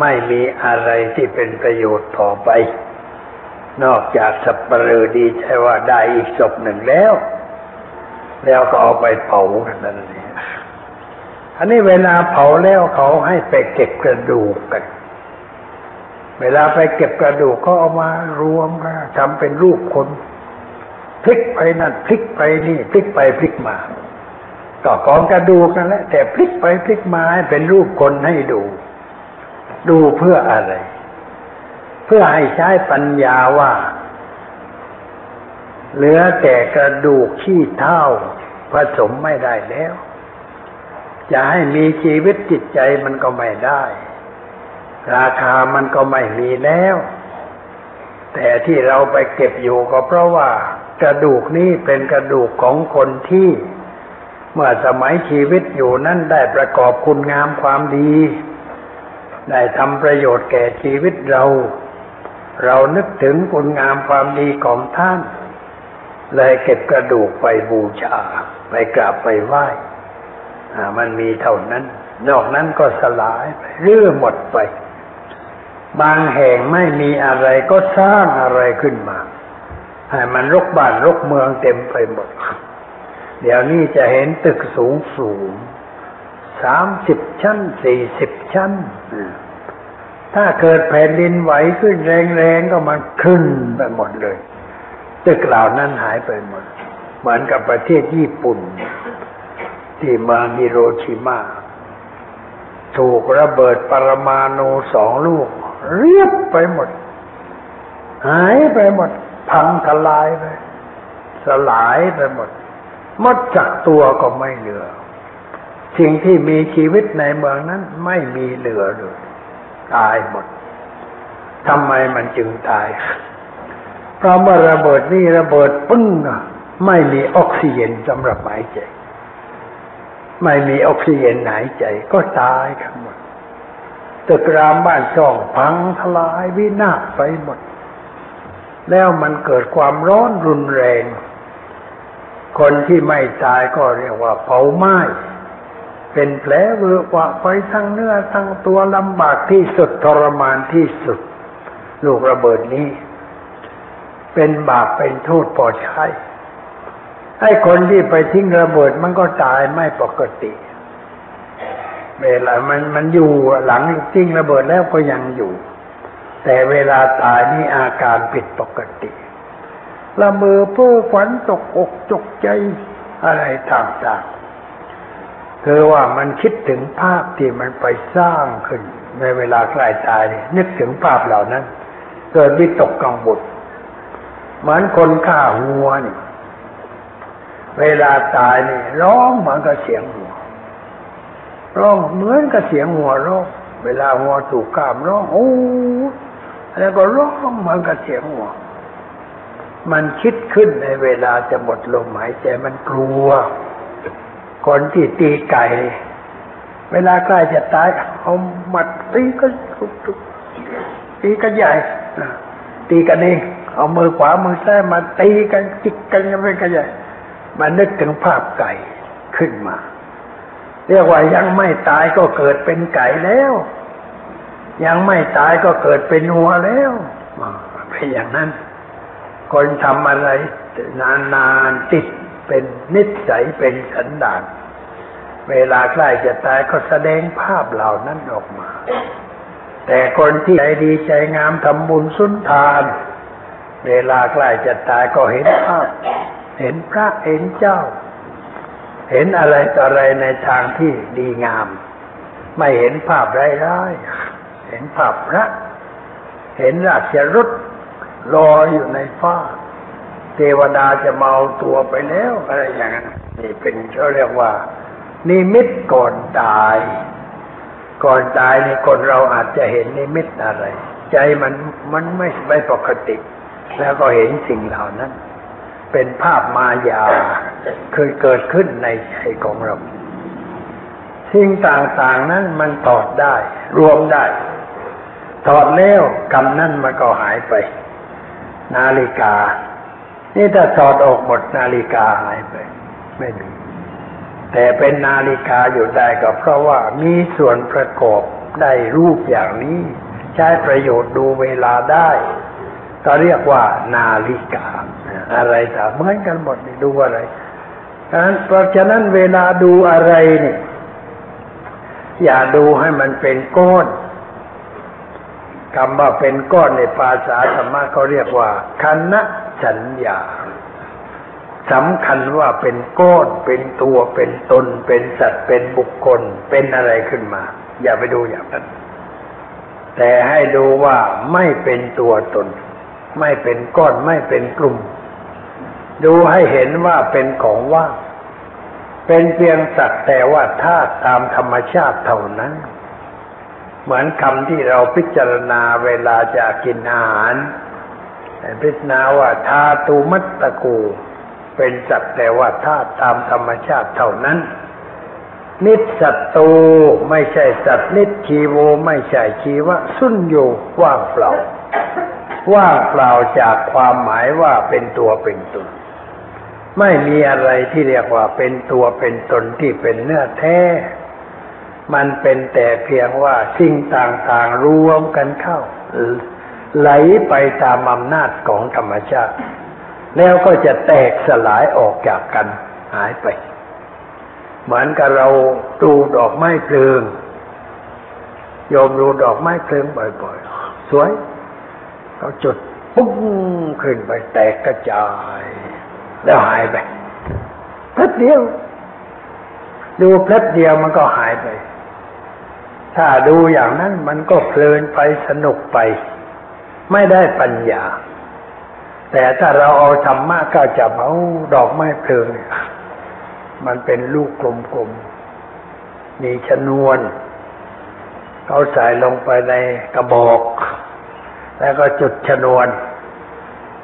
ไม่มีอะไรที่เป็นประโยชน์ต่อไป นอกจากสับปะเรอดีใจว่าได้อีกศพหนึ่งแล้ว แล้วก็เอาไปเผากันนั่นเองอันนี้เวลาเผาแล้วเขาให้ไปเก็บกระดูกกัน เวลาไปเก็บกระดูกก็เอามารวมกันทำเป็นรูปคนพลิกไปนั่นพลิกไปนี่พลิกไปพลิกมา ก็กองกระดูกนั่นแหละแต่พลิกไปพลิกมาให้เป็นรูปคนให้ดู ดูเพื่ออะไร เพื่อให้ใช้ปัญญาว่า เหลือแต่กระดูกขี้เท่าผสมไม่ได้แล้ว จะให้มีชีวิตจิตใจมันก็ไม่ได้ ราคามันก็ไม่มีแล้ว แต่ที่เราไปเก็บอยู่ก็เพราะว่ากระดูกนี้เป็นกระดูกของคนที่ เมื่อสมัยชีวิตอยู่นั้นได้ประกอบคุณงามความดี ได้ทำประโยชน์แก่ชีวิตเรา เรานึกถึงคุณงามความดีของท่าน เลยเก็บกระดูกไปบูชา ไปกราบไปไหว้มันมีเท่านั้น นอกนั้นก็สลายไปเรื่อหมดไป บางแห่งไม่มีอะไรก็สร้างอะไรขึ้นมา ให้มันรกบ้านรกเมืองเต็มไปหมด เดี๋ยวนี้จะเห็นตึกสูงสูงสามสิบชั้นสี่สิบชั้น ถ้าเกิดแผ่นดินไหวขึ้นแรงๆก็มันขึ้นไปหมดเลยตึกเหล่านั้นหายไปหมด เหมือนกับประเทศญี่ปุ่น ที่เมืองฮิโรชิมาถูกระเบิดปรมาณูสองลูก เรียบไปหมด หายไปหมด พังทลายไป สลายไปหมดมดจากตัวก็ไม่เหลือ สิ่งที่มีชีวิตในเมืองนั้นไม่มีเหลือเลย ตายหมดทำไมมันจึงตาย เพราะเมื่อระเบิดนี่ระเบิดปึ้งไม่มีออกซิเจนสำหรับหายใจ ไม่มีออกซิเจนหายใจ ก็ตายกันหมดตึกรามบ้านช่องพังทลายวินาศไปหมด แล้วมันเกิดความร้อนรุนแรง คนที่ไม่ตายก็เรียกว่าเผาไหม้ เป็นแผลเวอะวะไปทั้งเนื้อทั้งตัวลำบากที่สุดทรมานที่สุด ลูกระเบิดนี้ เป็นบาปเป็นโทษพอใช้ให้คนที่ไปทิ้งระเบิดมันก็ตายไม่ปกติ เวลามันมันอยู่หลังทิ้งระเบิดแล้วก็ยังอยู่ แต่เวลาตายนี่อาการผิดปกติ ละเมอเพ้อฝันตกอกจกใจอะไรต่างๆ คือว่ามันคิดถึงภาพที่มันไปสร้างขึ้น ในเวลาใกล้ตายนี่นึกถึงภาพเหล่านั้น เกิดวิตกกังวลเหมือนคนฆ่าหัวนี่ เวลาตายนี่ร้องเหมือนกับเสียงหัวร้องเหมือนกับเสียงหัวร้องเวลาหัวถูกกามร้องโอ้แล้วก็ร้องเหมือนกับเสียงหัว มันคิดขึ้นในเวลาจะหมดลมหายใจมันกลัว คนที่ตีไก่ เวลาใกล้จะตายเอาหมัดตีก็ตีกันใหญ่ตีกันเองเอามือขวามือซ้ายมาตีกันจิกกันยังไม่กันใหญ่มานึกถึงภาพไก่ขึ้นมา เรียกว่ายังไม่ตายก็เกิดเป็นไก่แล้ว ยังไม่ตายก็เกิดเป็นหัวแล้วเป็นอย่างนั้น คนทำอะไรนานๆติด เป็นนิสัยเป็นสันดาน เวลาใกล้จะตายก็แสดงภาพเหล่านั้นออกมา แต่คนที่ใจดีใจงามทำบุญสุนทาน เวลาใกล้จะตายก็เห็นภาพ เห็นพระเห็นเจ้า เห็นอะไรต่ออะไรในทางที่ดีงาม ไม่เห็นภาพร้ายๆเห็นภาพพระ เห็นราชรถลอยอยู่ในฟ้า เทวดาจะมาเอาตัวไปแล้ว อะไรอย่างนั้นนี่เป็นเขาเรียกว่า นิมิตก่อนตาย ก่อนตายนี่คนเราอาจจะเห็นนิมิตอะไร ใจมันมันไม่ไม่ปกติ แล้วก็เห็นสิ่งเหล่านั้น เป็นภาพมายาเคยเกิดขึ้นในใจของเราสิ่งต่างๆนั้นมันถอดได้ รวมได้ถอดแล้วกรรมนั่นมันก็หายไป นาฬิกา นี่ถ้าถอดออกหมดนาฬิกาหายไป ไม่มี แต่เป็นนาฬิกาอยู่ได้ก็เพราะว่ามีส่วนประกอบได้รูปอย่างนี้ ใช้ประโยชน์ดูเวลาได้ก็เรียกว่านาฬิกา อะไรต่างเหมือนกันหมดนี่ดูอะไรเพราะฉะนั้นเพราะฉะนั้นเวลาดูอะไรเนี่ยอย่าดูให้มันเป็นก้อนคำว่าเป็นก้อนในภาษาธรรมะเขาเรียกว่าคณะ สัญญาสำคัญว่าเป็นก้อนเป็นตัวเป็นตน เป็นสัตว์เป็นบุคคล เป็นอะไรขึ้นมา อย่าไปดูอย่างนั้น แต่ให้ดูว่าไม่เป็นตัวตน ไม่เป็นก้อนไม่เป็นกลุ่ม ดูให้เห็นว่าเป็นของว่างเป็นเพียงสัตว์แต่ว่าธาตุตามธรรมชาติเท่านั้น เหมือนคำที่เราพิจารณาเวลาจะกินอาหาร พิจารณาว่าธาตุมัตตะกู เป็นสัตว์แต่ว่าธาตุตามธรรมชาติเท่านั้น นิสัตตูไม่ใช่สัตว์นิชีโวไม่ใช่ชีวะ สุญโยว่างเปล่า ว่างเปล่าจากความหมายว่าเป็นตัวเป็นตนไม่มีอะไรที่เรียกว่าเป็นตัวเป็นตนที่เป็นเนื้อแท้ มันเป็นแต่เพียงว่าสิ่งต่างๆรวมกันเข้า ไหลไปตามอำนาจของธรรมชาติ แล้วก็จะแตกสลายออกจากกันหายไป เหมือนกับเราดูดอกไม้เพลิงโยมดูดอกไม้เพลิงบ่อยๆ สวยเขาจุดปุ้งขึ้นไปแตกกระจาย แล้วหายไปแป๊บเดียว ดูแป๊บเดียวมันก็หายไป ถ้าดูอย่างนั้นมันก็เพลินไปสนุกไป ไม่ได้ปัญญา แต่ถ้าเราเอาธรรมะก็จะเอาดอกไม้เพลิงมันเป็นลูกกลมๆ มีชนวนเขาใส่ลงไปในกระบอก แล้วก็จุดชนวน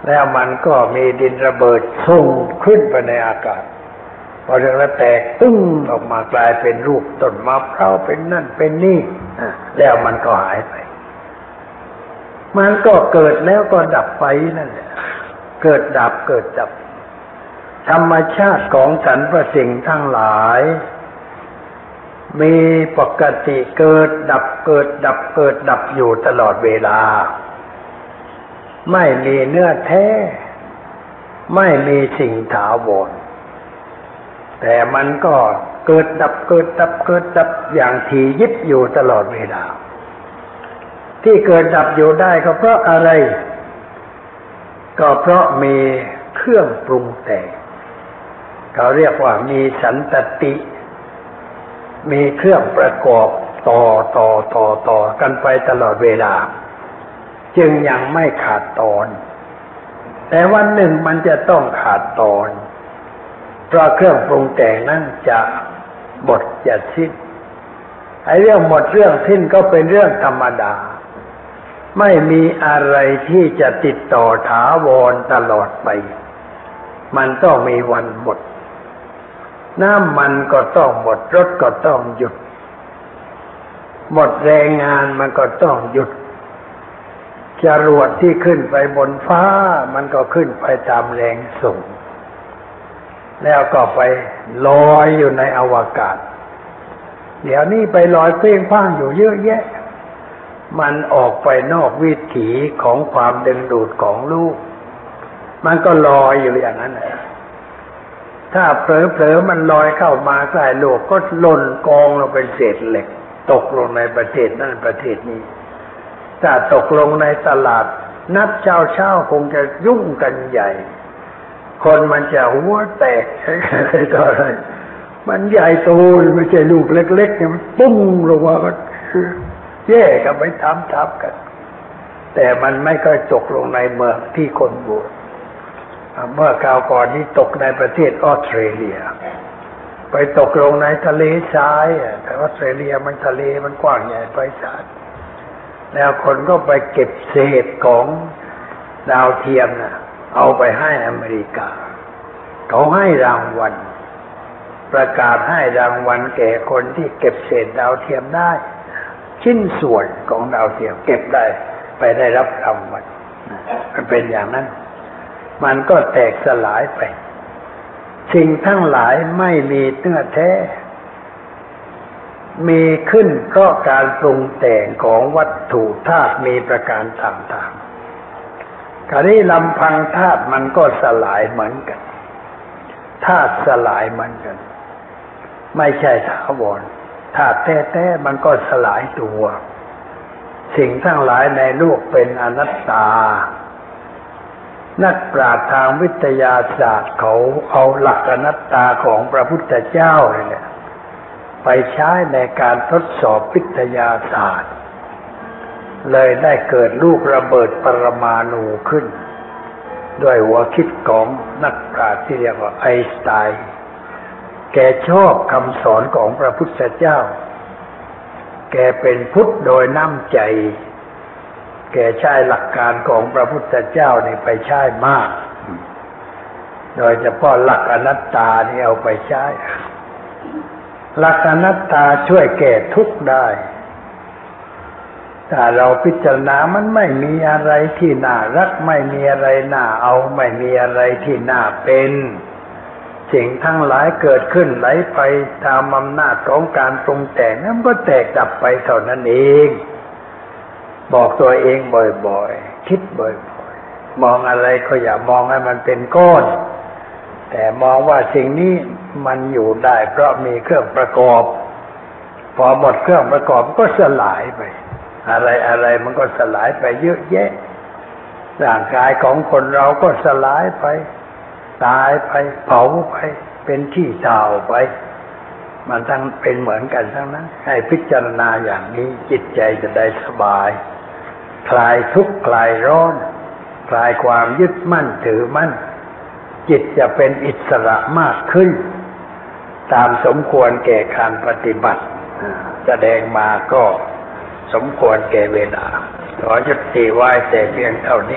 แล้วมันก็มีดินระเบิดส่งขึ้นไปในอากาศพอเรื่องแล้วแตกตึ้งออกมากลายเป็นรูปต้นมะพร้าวเป็นนั่นเป็นนี่แล้วมันก็หายไป มันก็เกิดแล้วก็ดับไปนั่นแหละ เกิดดับเกิดดับ ธรรมชาติของสรรพสิ่งทั้งหลาย มีปกติเกิดดับเกิดดับเกิดดับอยู่ตลอดเวลา ไม่มีเนื้อแท้ ไม่มีสิ่งถาวร แต่มันก็เกิดดับเกิดดับเกิดดับอย่างถี่ยิบอยู่ตลอดเวลา ที่เกิดดับอยู่ได้ก็เพราะอะไร ก็เพราะมีเครื่องปรุงแต่งเขาเรียกว่ามีสันตติ มีเครื่องประกอบต่อต่อต่อต่อกันไปตลอดเวลา จึงยังไม่ขาดตอน แต่วันหนึ่งมันจะต้องขาดตอน เพราะเครื่องปรุงแต่งนั้นจะหมดจะสิ้นไอ้เรื่องหมดเรื่องสิ้นก็เป็นเรื่องธรรมดา ไม่มีอะไรที่จะติดต่อถาวรตลอดไป มันต้องมีวันหมด น้ำมันก็ต้องหมด รถก็ต้องหยุด หมดแรงงานมันก็ต้องหยุดจรวดที่ขึ้นไปบนฟ้า มันก็ขึ้นไปตามแรงส่ง แล้วก็ไปลอยอยู่ในอวกาศ เดี๋ยวนี้ไปลอยเพ่งพ่างอยู่เยอะแยะ มันออกไปนอกวิถีของความดึงดูดของลูก มันก็ลอยอยู่อย่างนั้นถ้าเผลอๆมันลอยเข้ามาใกล้โลกก็หล่นกองลงเป็นเศษเหล็ก ตกลงในประเทศนั่นประเทศนี้ ถ้าตกลงในตลาด นัดเช้าเช้าคงจะยุ่งกันใหญ่ คนมันจะหัวแตกอะไรต่ออะไรมันใหญ่โตไม่ใช่ลูกเล็กๆเนี่ยมันปุ้งลงมาก็ แย่กันไปทำทับกัน แต่มันไม่ค่อยตกลงในเมืองที่คนบวชเมื่อคราวก่อนนี้ตกในประเทศออสเตรเลีย ไปตกลงในทะเลทรายแต่ออสเตรเลียมันทะเลมันกว้างใหญ่ไพศาลแล้วคนก็ไปเก็บเศษของดาวเทียมนะเอาไปให้อเมริกา เขาให้รางวัล ประกาศให้รางวัลแก่คนที่เก็บเศษดาวเทียมได้ ชิ้นส่วนของดาวเทียมเก็บได้ไปได้รับรางวัลมันเป็นอย่างนั้น มันก็แตกสลายไป สิ่งทั้งหลายไม่มีเนื้อแท้ มีขึ้นเพราะการปรุงแต่งของวัตถุธาตุมีประการต่างๆคราวนี้ลำพังธาตุมันก็สลายเหมือนกันธาตุสลายเหมือนกัน ไม่ใช่ถาวร ธาตุแท้ๆมันก็สลายตัว สิ่งทั้งหลายในโลกเป็นอนัตตา นักปราชญ์ทางวิทยาศาสตร์เขาเอาหลักอนัตตาของพระพุทธเจ้าเนี่ยไปใช้ในการทดสอบวิทยาศาสตร์ เลยได้เกิดลูกระเบิดปรมาณูขึ้น ด้วยหัวคิดของนักปราชญ์ที่เรียกว่าไอน์สไตน์ แกชอบคำสอนของพระพุทธเจ้า แกเป็นพุทธโดยน้ำใจ แกใช้หลักการของพระพุทธเจ้านี่ไปใช้มาก โดยเฉพาะหลักอนัตตานี่เอาไปใช้ หลักอนัตตาช่วยแก้ทุกข์ได้ถ้าเราพิจารณามันไม่มีอะไรที่น่ารัก ไม่มีอะไรน่าเอา ไม่มีอะไรที่น่าเป็น สิ่งทั้งหลายเกิดขึ้นไหลไปตามอำนาจของการปรุงแต่งนั้นก็แตกดับไปเท่านั้นเอง บอกตัวเองบ่อยๆ คิดบ่อยๆ มองอะไรก็อย่ามองให้มันเป็นก้อน แต่มองว่าสิ่งนี้มันอยู่ได้ เพราะมีเครื่องประกอบ พอหมดเครื่องประกอบก็สลายไป อะไรอะไรมันก็สลายไปเยอะแยะ ร่างกายของคนเราก็สลายไป ตายไปเผาไปเป็นที่เต่าไป มันทั้งเป็นเหมือนกันทั้งนั้น ให้พิจารณาอย่างนี้จิตใจจะได้สบาย คลายทุกข์คลายร้อน คลายความยึดมั่นถือมั่น จิตจะเป็นอิสระมากขึ้น ตามสมควรแก่การปฏิบัติแสดงมาก็สมควรแก่เวลาขอยุติไว้แต่เพียงเท่านี้